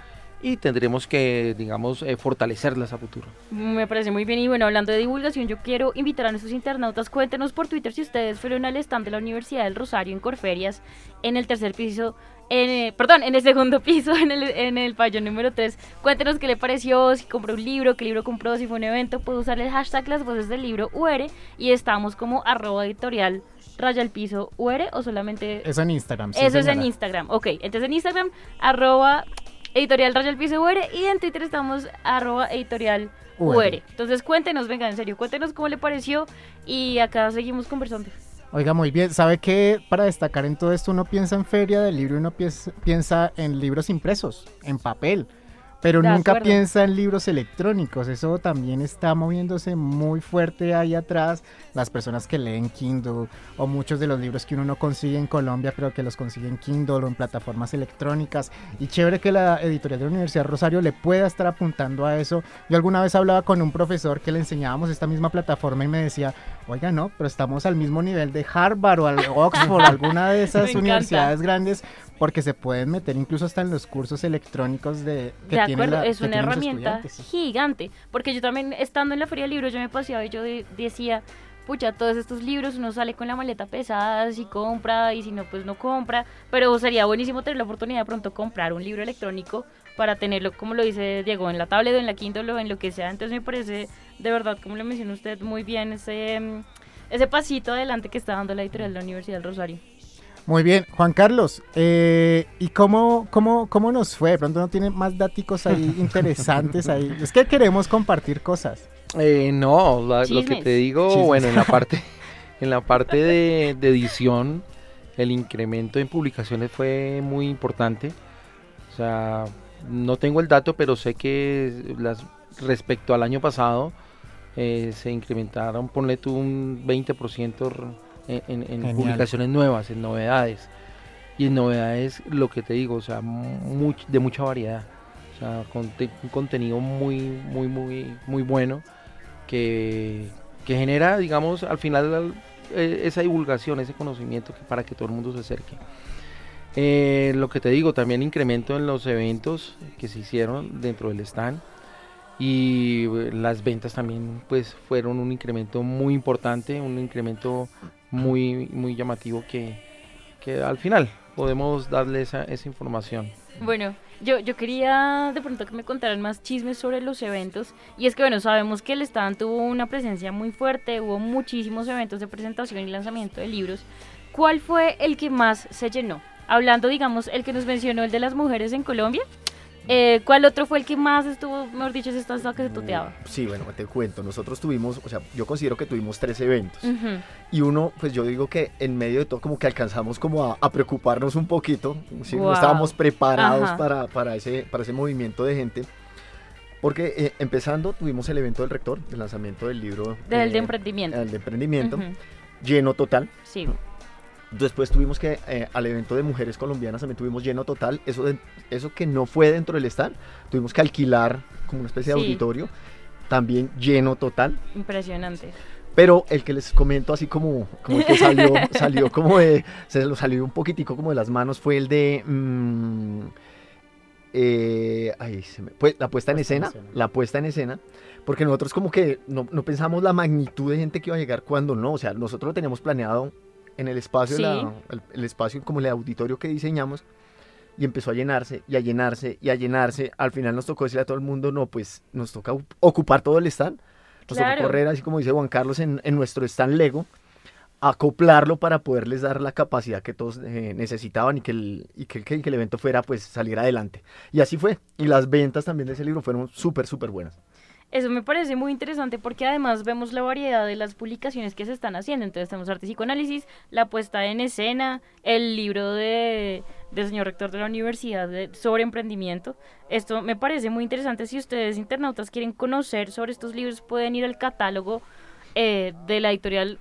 y tendremos que, digamos, eh, fortalecerlas a futuro. Me parece muy bien y bueno, hablando de divulgación, yo quiero invitar a nuestros internautas, cuéntenos por Twitter si ustedes fueron al stand de la Universidad del Rosario en Corferias, en el tercer piso, en, eh, perdón, en el segundo piso, <laughs> en el, en el pabellón número 3. Cuéntenos qué le pareció, si compró un libro, qué libro compró, si fue un evento, puede usar el hashtag las voces del libro UR y estamos como arroba editorial raya el piso UR o solamente... Eso en Instagram. Eso es en Instagram, ok. Entonces en Instagram arroba editorial raya el piso UR y en Twitter estamos arroba editorial UR. Entonces cuéntenos, venga, en serio, cuéntenos cómo le pareció y acá seguimos conversando. Oiga, muy bien. ¿Sabe qué? Para destacar en todo esto, uno piensa en feria del libro y uno piensa en libros impresos, en papel. Pero nunca piensa en libros electrónicos, eso también está moviéndose muy fuerte ahí atrás. Las personas que leen Kindle o muchos de los libros que uno no consigue en Colombia, pero que los consigue en Kindle o en plataformas electrónicas. Y chévere que la editorial de la Universidad Rosario le pueda estar apuntando a eso. Yo alguna vez hablaba con un profesor que le enseñábamos esta misma plataforma y me decía, oiga, no, pero estamos al mismo nivel de Harvard o <laughs> Oxford, alguna de esas universidades grandes, porque se pueden meter incluso hasta en los cursos electrónicos de que de acuerdo es una herramienta gigante porque yo también estando en la feria de libros yo me paseaba y yo decía pucha todos estos libros uno sale con la maleta pesada si compra y si no pues no compra pero sería buenísimo tener la oportunidad de pronto comprar un libro electrónico para tenerlo como lo dice Diego en la tablet o en la Kindle o en lo que sea. Entonces me parece de verdad como le mencionó usted muy bien ese ese pasito adelante que está dando la editorial de la Universidad del Rosario muy bien, Juan Carlos, eh, ¿y cómo, cómo, cómo nos fue? De pronto no tiene más datos ahí <laughs> interesantes ahí. Es que queremos compartir cosas. Eh, no, lo que te digo, bueno, en la parte, <laughs> en la parte de, edición, el incremento en publicaciones fue muy importante. O sea, no tengo el dato, pero sé que las respecto al año pasado eh, se incrementaron, ponle tú un 20% en, publicaciones nuevas, en novedades. Y en novedades, lo que te digo, o sea, de mucha variedad. O sea, un contenido muy, muy, muy, muy bueno que, genera, digamos, al final e, esa divulgación, ese conocimiento que, para que todo el mundo se acerque. Eh, lo que te digo, también incremento en los eventos que se hicieron dentro del stand y eh, las ventas también pues fueron un incremento muy importante, un incremento muy, muy llamativo que, que al final podemos darle esa, esa información. Bueno, yo, yo quería de pronto que me contaran más chismes sobre los eventos. Y es que, bueno, sabemos que el stand tuvo una presencia muy fuerte, hubo muchísimos eventos de presentación y lanzamiento de libros. ¿Cuál fue el que más se llenó? Hablando, digamos, el que nos mencionó, el de las mujeres en Colombia. Eh, ¿Cuál otro fue el que más estuvo, mejor dicho, esta que se tuteaba? Sí, bueno, te cuento. Nosotros tuvimos, o sea, yo considero que tuvimos tres eventos. Y uno, pues yo digo que en medio de todo, como que alcanzamos como a, preocuparnos un poquito. Si no estábamos preparados para, para, ese, para ese movimiento de gente. Porque eh, empezando, tuvimos el evento del rector, el lanzamiento del libro. Del de eh, emprendimiento. El de emprendimiento. Lleno total. Sí. Después tuvimos que, eh, al evento de mujeres colombianas también tuvimos lleno total. Eso, eso que no fue dentro del stand, tuvimos que alquilar como una especie de auditorio, también lleno total. Impresionante. Pero el que les comento así como, como el que salió, <laughs> salió como de, se lo salió un poquitico como de las manos fue el de... Mm, eh, pues, la puesta en escena, la puesta en escena, porque nosotros como que no, no, pensamos la magnitud de gente que iba a llegar cuando no, o sea, nosotros lo teníamos planeado en el espacio, el, espacio como el auditorio que diseñamos y empezó a llenarse y a llenarse y a llenarse. Al final nos tocó decirle a todo el mundo, no, pues nos toca ocupar todo el stand. Nos tocó correr, así como dice Juan Carlos, en, nuestro stand Lego, acoplarlo para poderles dar la capacidad que todos eh, necesitaban y, que el, y que, que, el evento fuera, pues, salir adelante. Y así fue. Y las ventas también de ese libro fueron súper, súper buenas. Eso me parece muy interesante porque además vemos la variedad de las publicaciones que se están haciendo. Entonces tenemos arte y psicoanálisis, la puesta en escena, el libro de, del señor rector de la universidad sobre emprendimiento. Esto me parece muy interesante. Si ustedes internautas quieren conocer sobre estos libros, pueden ir al catálogo eh, de la editorial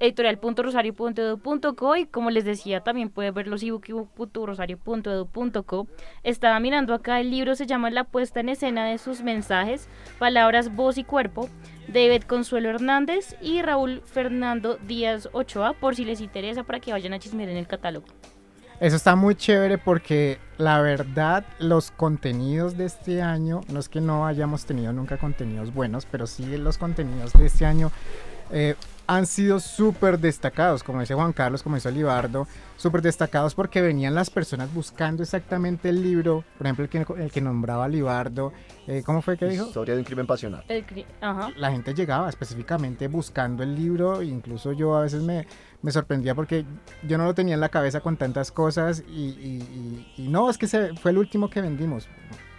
editorial.rosario.edu.co y como les decía también pueden ver los ebook.rosario.edu.co. Estaba mirando acá, el libro se llama La puesta en escena de sus mensajes, palabras, voz y cuerpo, David Consuelo Hernández y Raúl Fernando Díaz Ochoa, por si les interesa para que vayan a chismear en el catálogo. Eso está muy chévere porque la verdad los contenidos de este año, no es que no hayamos tenido nunca contenidos buenos, pero sí los contenidos de este año eh, han sido súper destacados, como dice Juan Carlos, como dice Libardo, súper destacados porque venían las personas buscando exactamente el libro, por ejemplo, el que, el que nombraba Libardo, eh, ¿cómo fue que dijo? Historia de un crimen pasional. La gente llegaba específicamente buscando el libro, incluso yo a veces me, me sorprendía porque yo no lo tenía en la cabeza con tantas cosas y, no, es que se, fue el último que vendimos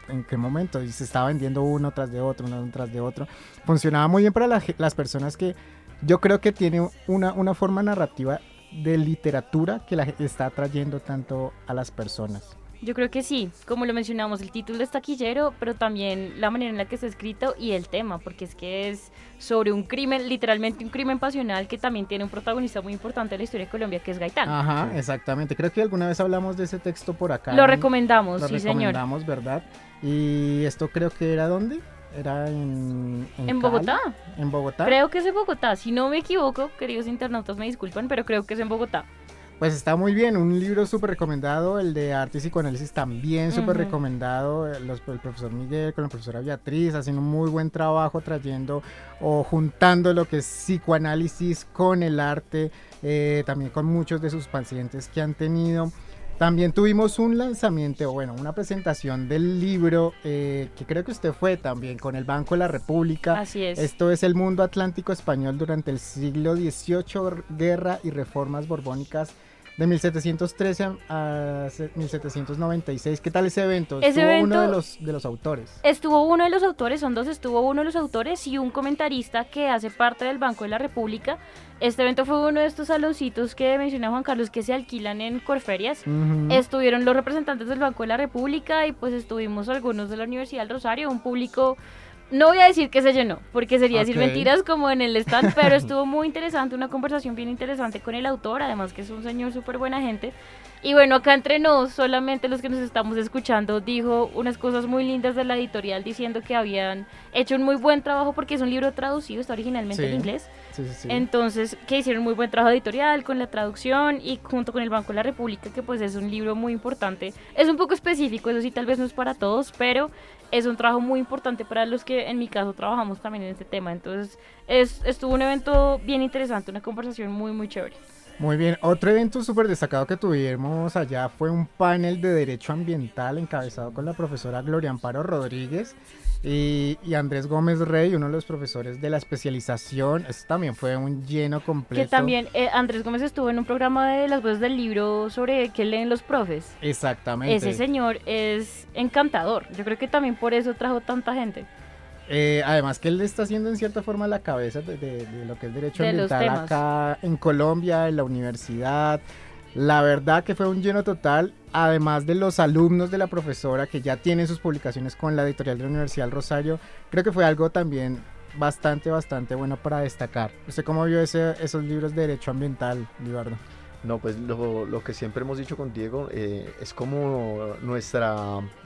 en qué momento y se estaba vendiendo uno tras de otro, uno tras de otro. Funcionaba muy bien para las personas que yo creo que tiene una, una forma narrativa de literatura que la está atrayendo tanto a las personas. Yo creo que sí, como lo mencionamos, el título es taquillero, pero también la manera en la que está escrito y el tema, porque es que es sobre un crimen, literalmente un crimen pasional que también tiene un protagonista muy importante en la historia de Colombia, que es Gaitán. Ajá, exactamente. Creo que alguna vez hablamos de ese texto por acá. Lo recomendamos, sí, señor. Lo recomendamos, ¿verdad? Y esto creo que era dónde? Era en... ¿En, Bogotá? ¿En Bogotá? Creo que es en Bogotá. Si no me equivoco, queridos internautas me disculpan, pero creo que es en Bogotá. Pues está muy bien, un libro súper recomendado, el de arte y psicoanálisis también súper recomendado, los, el profesor Miguel con la profesora Beatriz haciendo un muy buen trabajo trayendo o juntando lo que es psicoanálisis con el arte, eh, también con muchos de sus pacientes que han tenido. También tuvimos un lanzamiento, bueno, una presentación del libro eh, que creo que usted fue también con el Banco de la República. Así es. Esto es el mundo atlántico español durante el siglo XVIII, guerra y reformas borbónicas de 1713 a 1796. ¿Qué tal ese evento? Ese estuvo uno de los, de los autores. Estuvo uno de los autores, son dos, estuvo uno de los autores y un comentarista que hace parte del Banco de la República. Este evento fue uno de estos saloncitos que menciona Juan Carlos que se alquilan en Corferias. Estuvieron los representantes del Banco de la República y pues estuvimos algunos de la Universidad del Rosario, un público no voy a decir que se llenó, porque sería decir mentiras como en el stand, pero <laughs> estuvo muy interesante, una conversación bien interesante con el autor, además que es un señor súper buena gente. Y bueno, acá entre nos, solamente los que nos estamos escuchando, dijo unas cosas muy lindas de la editorial diciendo que habían hecho un muy buen trabajo porque es un libro traducido, está originalmente en inglés. Entonces, que hicieron muy buen trabajo editorial con la traducción y junto con el Banco de la República, que pues es un libro muy importante. Es un poco específico, eso sí, tal vez no es para todos, pero es un trabajo muy importante para los que en mi caso trabajamos también en este tema. Entonces, es, estuvo un evento bien interesante, una conversación muy, muy chévere. Muy bien, otro evento súper destacado que tuvimos allá fue un panel de Derecho Ambiental encabezado con la profesora Gloria Amparo Rodríguez y, Andrés Gómez Rey, uno de los profesores de la especialización. Eso también fue un lleno completo. Que también eh, Andrés Gómez estuvo en un programa de las voces del libro sobre qué leen los profes. Exactamente. Ese señor es encantador. Yo creo que también por eso trajo tanta gente. Eh, además que él está haciendo en cierta forma la cabeza de, lo que es derecho ambiental acá en Colombia, en la universidad. La verdad que fue un lleno total, además de los alumnos de la profesora que ya tienen sus publicaciones con la editorial de la Universidad del Rosario, creo que fue algo también bastante, bastante bueno para destacar. ¿Usted cómo vio ese, esos libros de derecho ambiental, Libardo? No, pues lo, lo, que siempre hemos dicho con Diego eh, es como nuestra,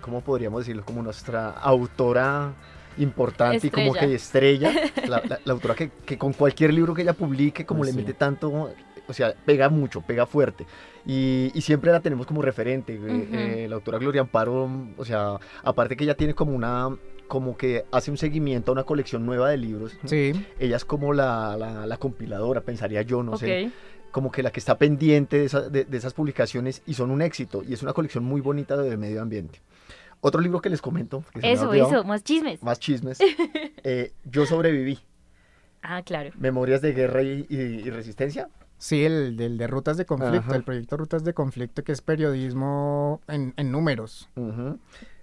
¿cómo podríamos decirlo? Como nuestra autora importante y como que estrella, <laughs> la, autora que, que, con cualquier libro que ella publique, como pues le mete tanto, o sea, pega mucho, pega fuerte. Y, y siempre la tenemos como referente. Eh, la autora Gloria Amparo, o sea, aparte que ella tiene como una como que hace un seguimiento a una colección nueva de libros. Sí. Ella es como la, la, compiladora, pensaría yo, no sé como que la que está pendiente de, de, esas publicaciones y son un éxito y es una colección muy bonita de medio ambiente. Otro libro que les comento. eso, eso, más chismes. Más chismes. <laughs> Eh, yo sobreviví. Ah, claro. Memorias de guerra y, resistencia. Sí, el, de rutas de conflicto, el proyecto Rutas de Conflicto, que es periodismo en, números.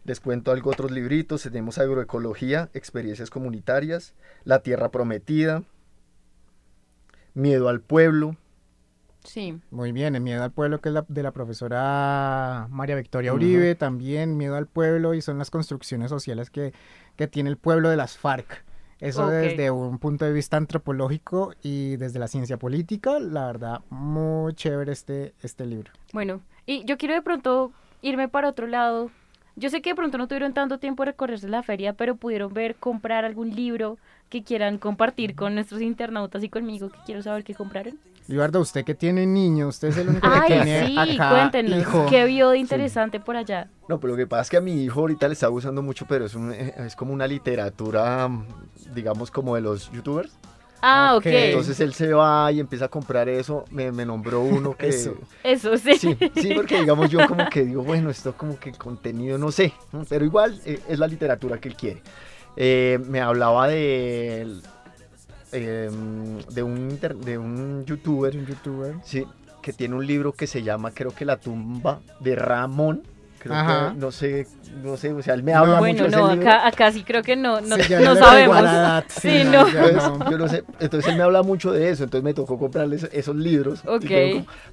Les cuento algo, otros libritos. Tenemos agroecología, experiencias comunitarias, La Tierra Prometida, Miedo al Pueblo, Sí. Muy bien, el Miedo al Pueblo, que es la, de la profesora María Victoria Uribe, también Miedo al Pueblo, y son las construcciones sociales que, que tiene el pueblo de las FARC. Eso desde un punto de vista antropológico y desde la ciencia política, la verdad, muy chévere este, este libro. Bueno, y yo quiero de pronto irme para otro lado. Yo sé que de pronto no tuvieron tanto tiempo de recorrerse la feria, pero pudieron ver, comprar algún libro que quieran compartir con nuestros internautas y conmigo, que quiero saber qué compraron. Eduardo, usted que tiene niño, usted es el único que tiene sí, acá cuéntenos, hijo. ¿qué vio de interesante por allá? No, pero lo que pasa es que a mi hijo ahorita le está gustando mucho, pero es, un- es como una literatura, digamos, como de los youtubers. Ah, ok. Entonces él se va y empieza a comprar eso. Me, me nombró uno que... Eso. Eso, sí. Sí, sí, porque digamos yo como que digo, bueno, esto como que contenido, no sé, pero igual eh, es la literatura que él quiere. Eh, me hablaba de, em, de, un, inter- de un youtuber, Un youtuber. sí, que tiene un libro que se llama, creo que La tumba de Ramón. Creo Ajá. que, no sé, no sé, o sea, él me habla Bueno, mucho de no, acá, acá sí creo que no, no, Sí, ya no sabemos. edad, Sí, sí, no. <laughs> yo no sé, entonces él me habla mucho de eso, entonces me tocó comprarle eso- esos libros. Ok.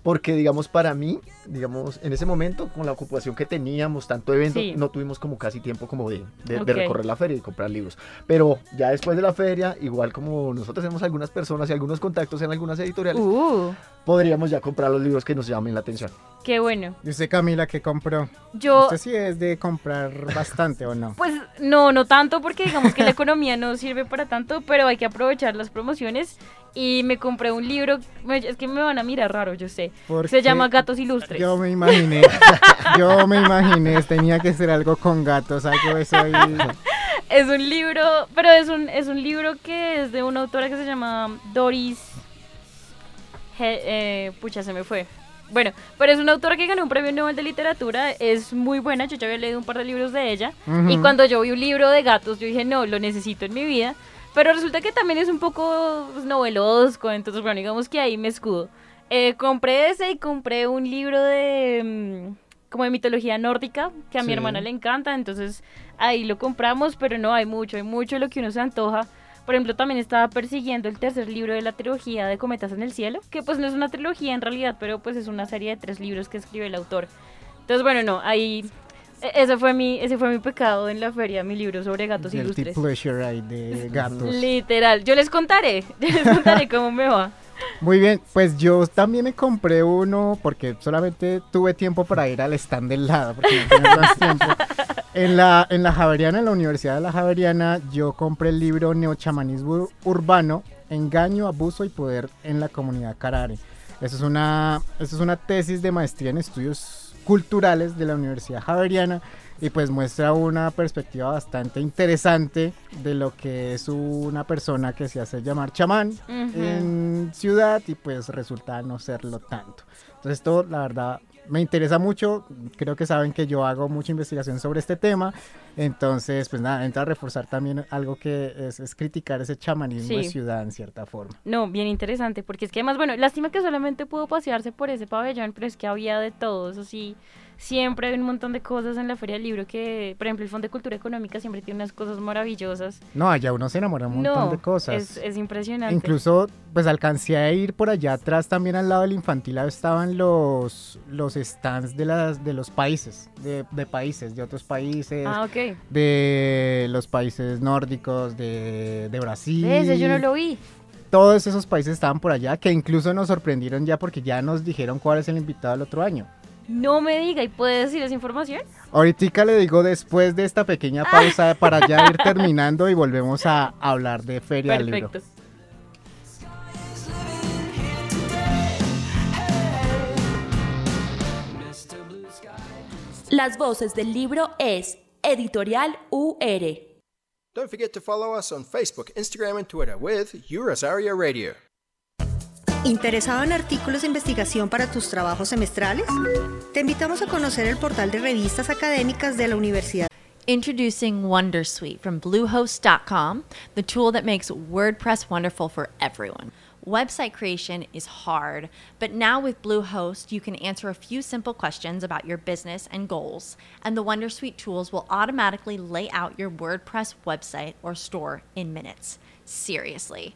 porque digamos para mí, digamos, en ese momento con la ocupación que teníamos, tanto evento, Sí. no tuvimos como casi tiempo como de, de- recorrer la feria y comprar libros. Pero ya después de la feria, igual como nosotros tenemos algunas personas y algunos contactos en algunas editoriales, Uh, podríamos ya comprar los libros que nos llamen la atención. qué bueno. ¿Y usted, Camila, qué compró? Yo, ¿Usted sí es de comprar bastante o no? <laughs> Pues no, no tanto porque digamos que la economía no sirve para tanto, pero hay que aprovechar las promociones y me compré un libro, es que me van a mirar raro, yo sé. Porque Se llama Gatos Ilustres. Yo me imaginé, <laughs> yo me imaginé, tenía que ser algo con gatos, algo de eso ahí. <laughs> Es un libro, pero es un, es un libro que es de una autora que se llama Doris... He- eh, pucha, se me fue. Bueno, pero es una autora que ganó un premio Nobel de Literatura, es muy buena, yo ya había leído un par de libros de ella, y Ujú. cuando yo vi un libro de gatos, yo dije, no, lo necesito en mi vida, pero resulta que también es un poco pues, novelosco, entonces, bueno, digamos que ahí me escudo. Eh, compré ese y compré un libro de... mm, como de mitología nórdica, que a mi Sí. hermana le encanta, entonces ahí lo compramos, pero no, hay mucho, hay mucho de lo que uno se antoja. Por ejemplo, también estaba persiguiendo el tercer libro de la trilogía de Cometas en el Cielo, que pues no es una trilogía en realidad, pero pues es una serie de tres libros que escribe el autor. Entonces, bueno, no, ahí... e- Ese fue mi, ese fue mi pecado en la feria, mi libro sobre gatos Guilty ilustres. pleasure de <laughs> gatos. Literal, yo les contaré, <laughs> yo les contaré cómo me va. Muy bien, pues yo también me compré uno porque solamente tuve tiempo para ir al stand del lado. En la, en la Javeriana, en la Universidad de la Javeriana, yo compré el libro Neochamanismo Urbano, Engaño, Abuso y Poder en la Comunidad Carare. Eso es una, eso es una tesis de maestría en estudios culturales de la Universidad Javeriana y pues muestra una perspectiva bastante interesante de lo que es una persona que se hace llamar chamán Ujú. en ciudad y pues resulta no serlo tanto. Entonces esto la verdad me interesa mucho, creo que saben que yo hago mucha investigación sobre este tema, entonces pues nada, entra a reforzar también algo que es, es criticar ese chamanismo de Sí. ciudad en cierta forma. No, bien interesante, porque es que además, bueno, lástima que solamente pudo pasearse por ese pabellón, pero es que había de todo, eso sí, siempre hay un montón de cosas en la Feria del Libro que, por ejemplo, el Fondo de Cultura Económica siempre tiene unas cosas maravillosas. No, allá uno se enamora un montón no, de cosas. Es, es impresionante. Incluso, pues alcancé a ir por allá atrás también al lado del infantil, estaban los, los stands de, las, de los países, de, de países, de otros países, Ah, ok. de los países nórdicos, de, de Brasil. Ese yo no lo vi. Todos esos países estaban por allá, que incluso nos sorprendieron ya porque ya nos dijeron cuál es el invitado del otro año. No me diga, ¿y puede decir esa información? Ahorita le digo después de esta pequeña pausa para ya ir terminando y volvemos a hablar de Feria del Libro. Las voces del libro es Editorial UR. Don't forget to follow us on Facebook, Instagram, and Twitter with U Rosario Radio. ¿Interesado en artículos de investigación para tus trabajos semestrales? Te invitamos a conocer el portal de revistas académicas de la universidad. Introducing Wondersuite from Bluehost.com, the tool that makes WordPress wonderful for everyone. Website creation is hard, but now with Bluehost, you can answer a few simple questions about your business and goals, and the Wondersuite tools will automatically lay out your WordPress website or store in minutes. Seriously.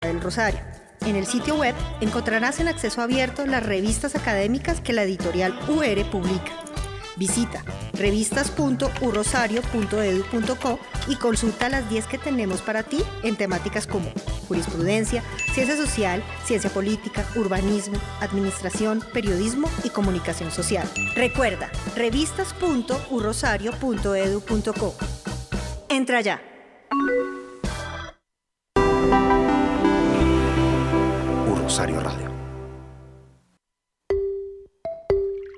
El Rosario. En el sitio web encontrarás en acceso abierto las revistas académicas que la editorial UR publica. Visita revistas.urrosario.edu.co y consulta las 10 que tenemos para ti en temáticas como jurisprudencia, ciencia social, ciencia política, urbanismo, administración, periodismo y comunicación social. Recuerda, revistas.urrosario.edu.co. Entra ya. Rosario Radio.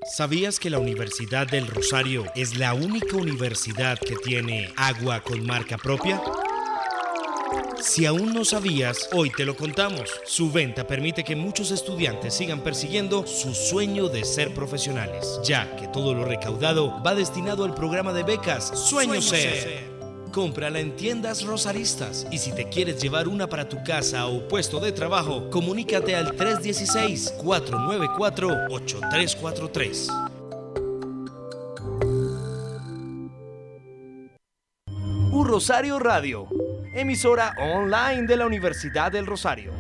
¿Sabías que la Universidad del Rosario es la única universidad que tiene agua con marca propia? Si aún no sabías, hoy te lo contamos. Su venta permite que muchos estudiantes sigan persiguiendo su sueño de ser profesionales, ya que todo lo recaudado va destinado al programa de becas Sueño, Ser. Cómprala en tiendas rosaristas y si te quieres llevar una para tu casa o puesto de trabajo, comunícate al 316-494-8343. Un Rosario Radio, emisora online de la Universidad del Rosario.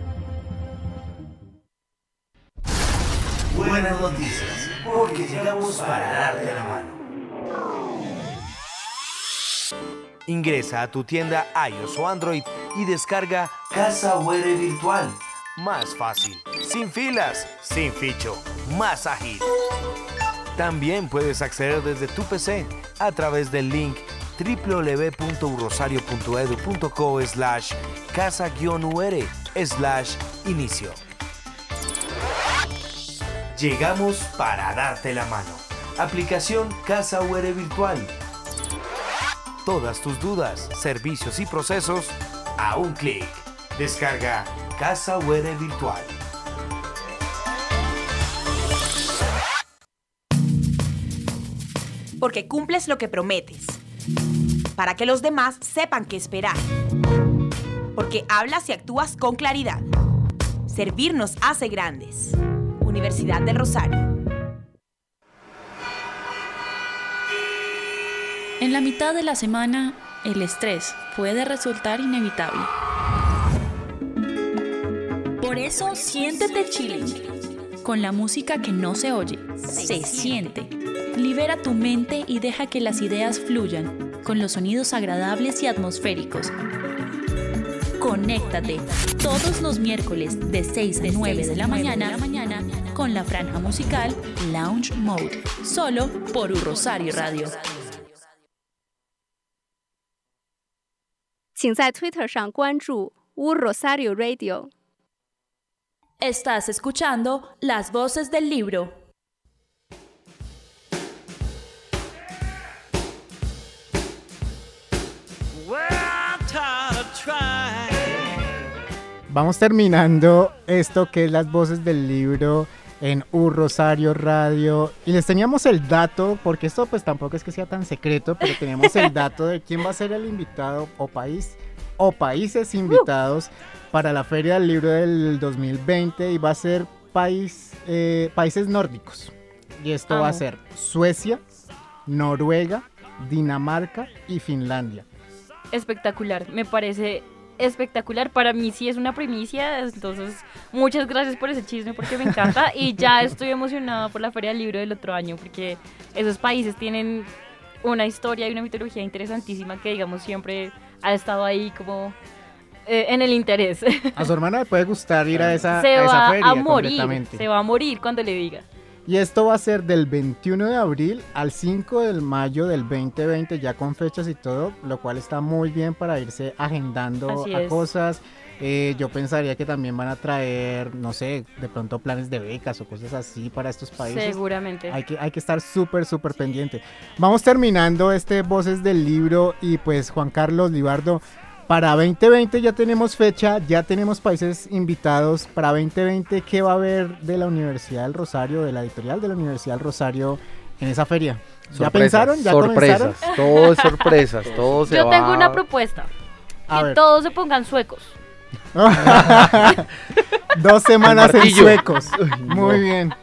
Buenas noticias, porque llegamos para darte la mano. Ingresa a tu tienda iOS o Android y descarga Casa Web Virtual. Más fácil, sin filas, sin ficho, más ágil. También puedes acceder desde tu PC a través del link www.urrosario.edu.co slash casa-ur slash inicio. Llegamos para darte la mano. Aplicación Casa UR Virtual todas tus dudas, servicios y procesos a un clic. Descarga Casa Web Virtual. Porque cumples lo que prometes. Para que los demás sepan qué esperar. Porque hablas y actúas con claridad. Servir nos hace grandes. Universidad del Rosario. En la mitad de la semana, el estrés puede resultar inevitable. Por eso, siéntete chilling. Con la música que no se oye, se, siente. Libera tu mente y deja que las ideas fluyan con los sonidos agradables y atmosféricos. Conéctate todos los miércoles de 6 a 9 de la mañana con la franja musical Lounge Mode, solo por Un Rosario Radio. 请在 Twitter 上关注 U Rosario Radio。 Estás escuchando las voces del libro. Vamos terminando esto que es las voces del libro en U Rosario Radio y les teníamos el dato, porque esto pues tampoco es que sea tan secreto, pero tenemos el dato de quién va a ser el invitado o país o países invitados para la Feria del Libro del 2020 y va a ser país, eh, países nórdicos. Y esto va a Amo. ser Suecia, Noruega, Dinamarca y Finlandia. Espectacular. Me parece espectacular. Para mí sí es una primicia, entonces muchas gracias por ese chisme porque me encanta y ya estoy emocionada por la Feria del Libro del otro año porque esos países tienen una historia y una mitología interesantísima que digamos siempre ha estado ahí como eh, en el interés. A su hermana le puede gustar ir a <laughs> esa, se a esa va feria a morir, se va a morir cuando le diga. Y esto va a ser del 21 de abril al 5 de mayo del 2020, ya con fechas y todo, lo cual está muy bien para irse agendando Así a es. cosas. Eh, yo pensaría que también van a traer, no sé, de pronto planes de becas o cosas así para estos países. Seguramente. Hay que, hay que estar súper, súper pendiente. Vamos terminando este Voces del Libro y pues Juan Carlos Libardo, para 2020 ya tenemos fecha, ya tenemos países invitados. Para 2020, ¿qué va a haber de la Universidad del Rosario, de la editorial de la Universidad del Rosario en esa feria? ¿Ya Sorpresas, pensaron? ¿Ya sorpresas, comenzaron? todo es sorpresas, <laughs> todo se Yo va... tengo una propuesta. A que ver. todos se pongan suecos. <laughs> Dos semanas en suecos. no. Muy bien.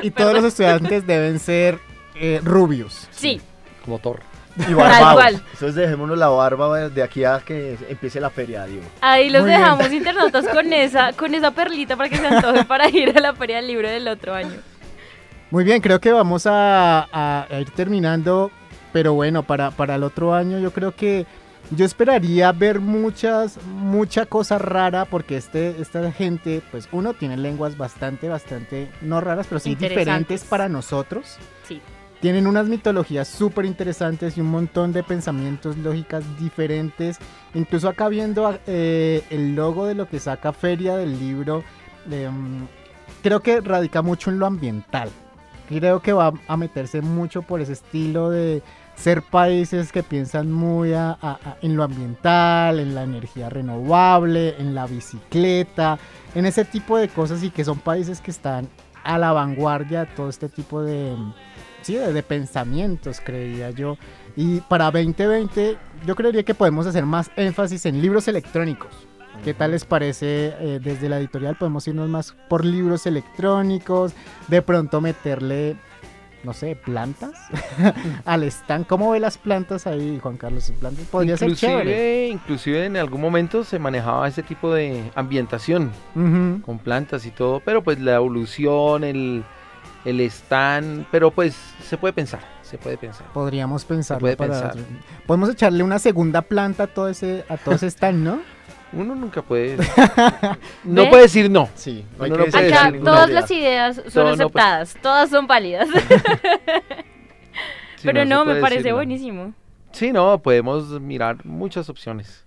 Y todos los estudiantes deben ser eh, rubios. Sí. Como Thor. Y barbados. Entonces dejémonos la barba de aquí a que empiece la feria, digo. Ahí los Muy bien. dejamos internautas con esa, con esa perlita para que se antojen <laughs> para ir a la Feria del Libro del otro año. Muy bien, creo que vamos a, a- a ir terminando, pero bueno, para, para el otro año yo creo que yo esperaría ver muchas, mucha cosa rara, porque este, esta gente, pues uno tiene lenguas bastante, bastante, no raras, pero sí diferentes para nosotros. Sí. Tienen unas mitologías súper interesantes y un montón de pensamientos, lógicas diferentes. Incluso acá viendo eh, el logo de lo que saca Feria del libro, mm, creo que radica mucho en lo ambiental. Creo que va a meterse mucho por ese estilo de ser países que piensan muy a- en lo ambiental, en la energía renovable, en la bicicleta, en ese tipo de cosas y que son países que están a la vanguardia de todo este tipo de, sí, de, de pensamientos, creería yo. Y para 2020 yo creería que podemos hacer más énfasis en libros electrónicos. ¿Qué tal les parece eh, desde la editorial? Podemos irnos más por libros electrónicos, de pronto meterle, no sé, plantas <laughs> al stand. ¿Cómo ve las plantas ahí, Juan Carlos? Plantas podría ser chévere. Inclusive, inclusive en algún momento se manejaba ese tipo de ambientación con plantas y todo, pero pues la evolución, el, el stand, pero pues se puede pensar, se puede pensar. Podríamos pensar. puede pensar. Podemos echarle una segunda planta a todo ese, a todo ese stand, ¿no? <laughs> Uno nunca puede. <laughs> no ¿Ve? puede decir no. Sí, no hay que puede Acá decir todas no. las ideas son Todo no, pues. aceptadas, todas son válidas. <laughs> Sí, Pero se no, me parece decir no. buenísimo. Sí, no, podemos mirar muchas opciones.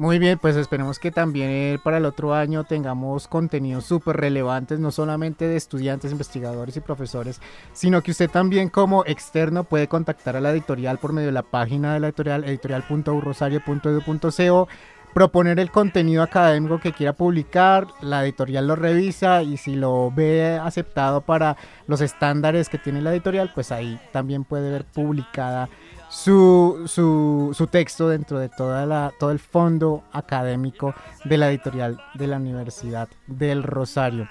Muy bien, pues esperemos que también eh, para el otro año tengamos contenidos súper relevantes, no solamente de estudiantes, investigadores y profesores, sino que usted también como externo puede contactar a la editorial por medio de la página de la editorial, editorial.urrosario.edu.co, proponer el contenido académico que quiera publicar, la editorial lo revisa y si lo ve aceptado para los estándares que tiene la editorial, pues ahí también puede ver publicada su, su, su texto dentro de toda la, todo el fondo académico de la editorial de la Universidad del Rosario.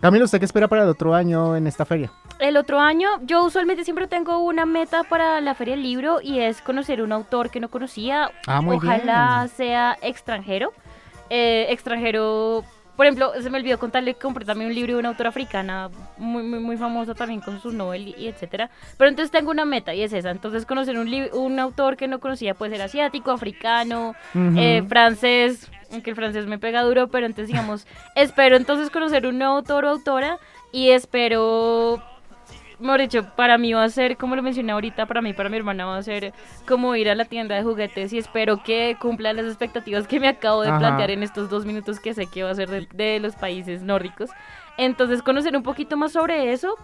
Camilo, ¿usted qué espera para el otro año en esta feria? El otro año, yo usualmente siempre tengo una meta para la Feria del Libro y es conocer un autor que no conocía. Ah, muy Ojalá bien. sea extranjero. Eh, extranjero, por ejemplo, se me olvidó contarle que compré también un libro de una autora africana muy, muy, muy famosa también con sus novelas y, etcétera. Pero entonces tengo una meta y es esa. Entonces conocer un, un autor que no conocía puede ser asiático, africano, eh, francés, aunque el francés me pega duro, pero entonces digamos, <laughs> espero entonces conocer un nuevo autor o autora y espero, mejor dicho, para mí va a ser, como lo mencioné ahorita, para mí, para mi hermana va a ser como ir a la tienda de juguetes y espero que cumpla las expectativas que me acabo de Ajá. plantear en estos dos minutos que sé que va a ser de, de los países nórdicos. Entonces conocer un poquito más sobre eso.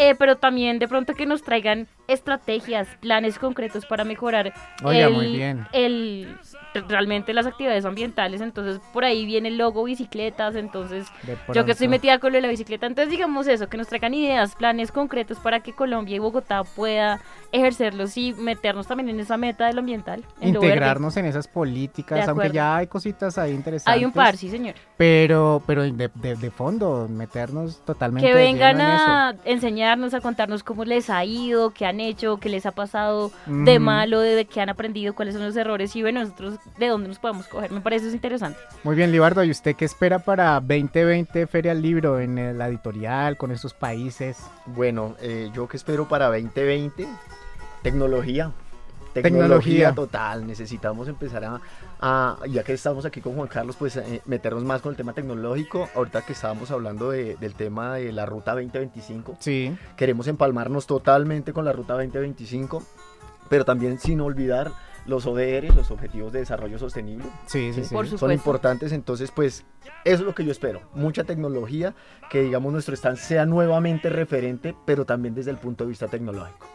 eh, pero también de pronto que nos traigan estrategias, planes concretos para mejorar Oiga, el, muy bien. el realmente las actividades ambientales, entonces por ahí viene el logo bicicletas, entonces yo que estoy metida con lo de la bicicleta, entonces digamos eso, que nos traigan ideas, planes concretos para que Colombia y Bogotá pueda ejercerlos y meternos también en esa meta de lo ambiental. en lo verde. Integrarnos en esas políticas, aunque ya hay cositas ahí interesantes. Hay un par, sí señor. Pero, pero de, de- de fondo, meternos totalmente Que vengan lleno en eso. a enseñarnos, a contarnos cómo les ha ido, qué han hecho, qué les ha pasado de malo, de qué han aprendido, cuáles son los errores y bueno, nosotros de dónde nos podemos coger. Me parece eso interesante. Muy bien, Libardo, ¿y usted qué espera para 2020 Feria del Libro en la editorial, con estos países? Bueno, eh, yo que espero para 2020, tecnología. Tecnología. total, necesitamos empezar a, a- ya que estamos aquí con Juan Carlos, pues eh, meternos más con el tema tecnológico. Ahorita que estábamos hablando de- del tema de la ruta 2025, Sí. queremos empalmarnos totalmente con la ruta 2025, pero también sin olvidar los ODR, los Objetivos de Desarrollo Sostenible. Sí, sí, sí. Por Son importantes, entonces pues eso es lo que yo espero. Mucha tecnología, que digamos nuestro stand sea nuevamente referente, pero también desde el punto de vista tecnológico.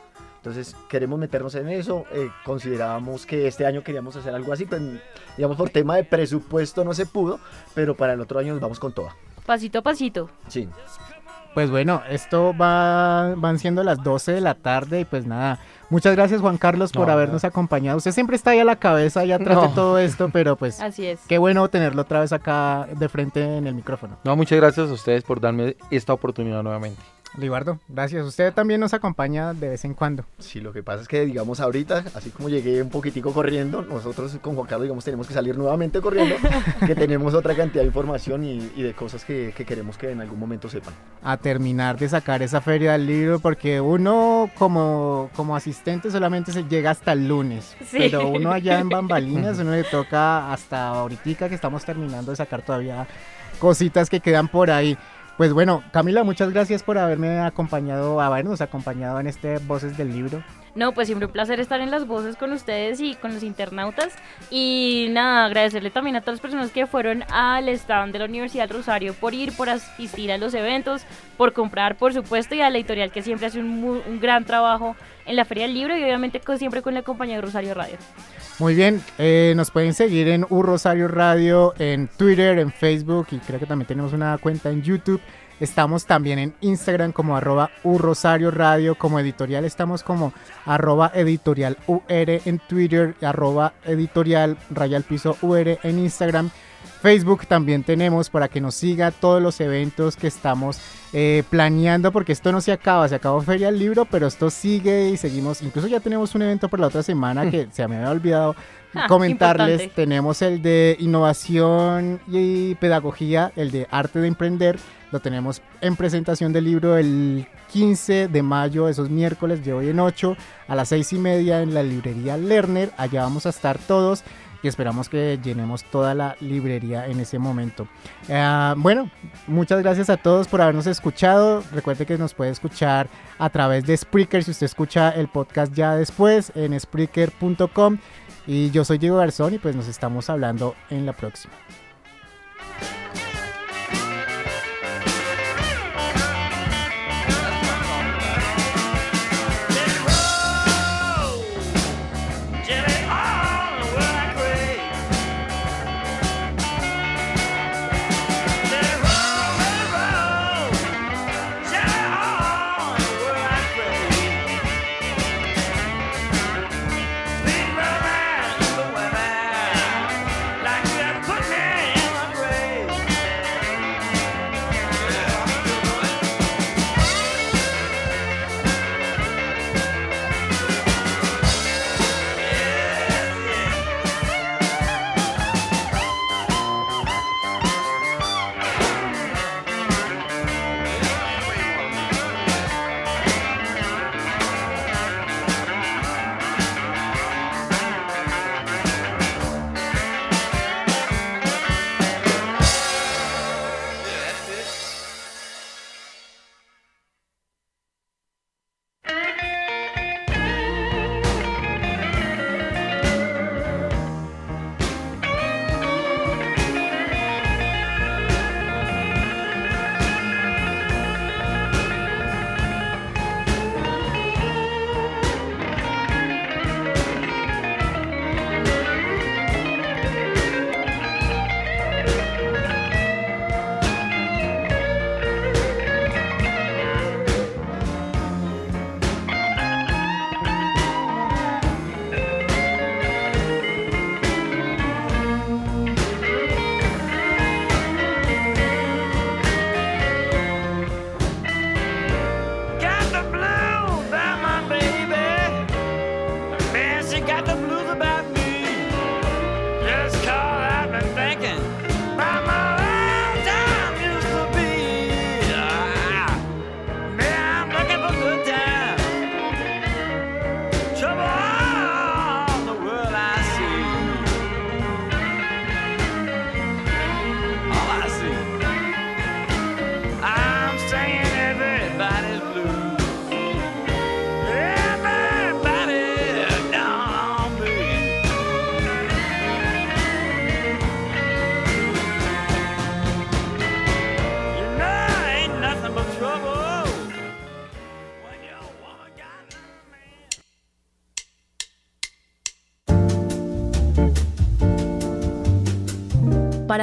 Entonces queremos meternos en eso, eh, considerábamos que este año queríamos hacer algo así, pero digamos por tema de presupuesto no se pudo, pero para el otro año nos vamos con toda. Pasito a pasito. Sí. Pues bueno, esto va, van siendo las 12 de la tarde y pues nada, muchas gracias Juan Carlos por No, habernos acompañado. Usted siempre está ahí a la cabeza, ahí atrás de todo esto, pero pues <laughs> Así es. qué bueno tenerlo otra vez acá de frente en el micrófono. No, muchas gracias a ustedes por darme esta oportunidad nuevamente. Libardo, gracias. Usted también nos acompaña de vez en cuando. Sí, lo que pasa es que, digamos, ahorita, así como llegué un poquitico corriendo, nosotros con Juan Carlos, digamos, tenemos que salir nuevamente corriendo, <laughs> que tenemos otra cantidad de información y, y de cosas que, que queremos que en algún momento sepan. a terminar de sacar esa feria del libro porque uno como, como asistente solamente se llega hasta el lunes, Sí. pero uno allá en bambalinas <laughs> uno le toca hasta ahorita que estamos terminando de sacar todavía cositas que quedan por ahí. Pues bueno, Camila, muchas gracias por haberme acompañado, habernos acompañado en este Voces del Libro. No, pues siempre un placer estar en las voces con ustedes y con los internautas. Y nada, agradecerle también a todas las personas que fueron al stand de la Universidad Rosario por ir, por asistir a los eventos, por comprar, por supuesto, y a la editorial que siempre hace un gran trabajo en la Feria del Libro y obviamente con- siempre con la compañía de Rosario Radio. Muy bien, eh, nos pueden seguir en U Rosario Radio, en Twitter, en Facebook y creo que también tenemos una cuenta en YouTube. Estamos también en Instagram como arroba U Rosario Radio, como editorial estamos como arroba editorial UR en Twitter, arroba editorial raya al piso UR en Instagram. Facebook también tenemos para que nos siga todos los eventos que estamos eh, planeando, porque esto no se acaba, se acabó Feria del Libro, pero esto sigue y seguimos. Incluso ya tenemos un evento por la otra semana <laughs> que se me había olvidado comentarles. importante. Tenemos el de innovación y pedagogía, el de arte de emprender. Lo tenemos en presentación del libro el 15 de mayo, esos miércoles de hoy en 8, a las 6 y media en la librería Lerner. Allá vamos a estar todos y esperamos que llenemos toda la librería en ese momento. Ah, bueno, muchas gracias a todos por habernos escuchado. Recuerde que nos puede escuchar a través de Spreaker si usted escucha el podcast ya después en Spreaker.com. Y yo soy Diego Garzón y pues nos estamos hablando en la próxima.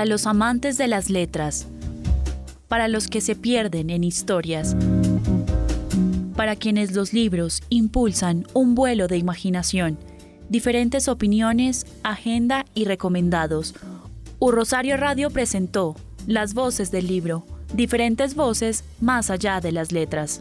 Para los amantes de las letras, para los que se pierden en historias, para quienes los libros impulsan un vuelo de imaginación, diferentes opiniones, agenda y recomendados. U Rosario Radio presentó Las voces del libro, diferentes voces más allá de las letras.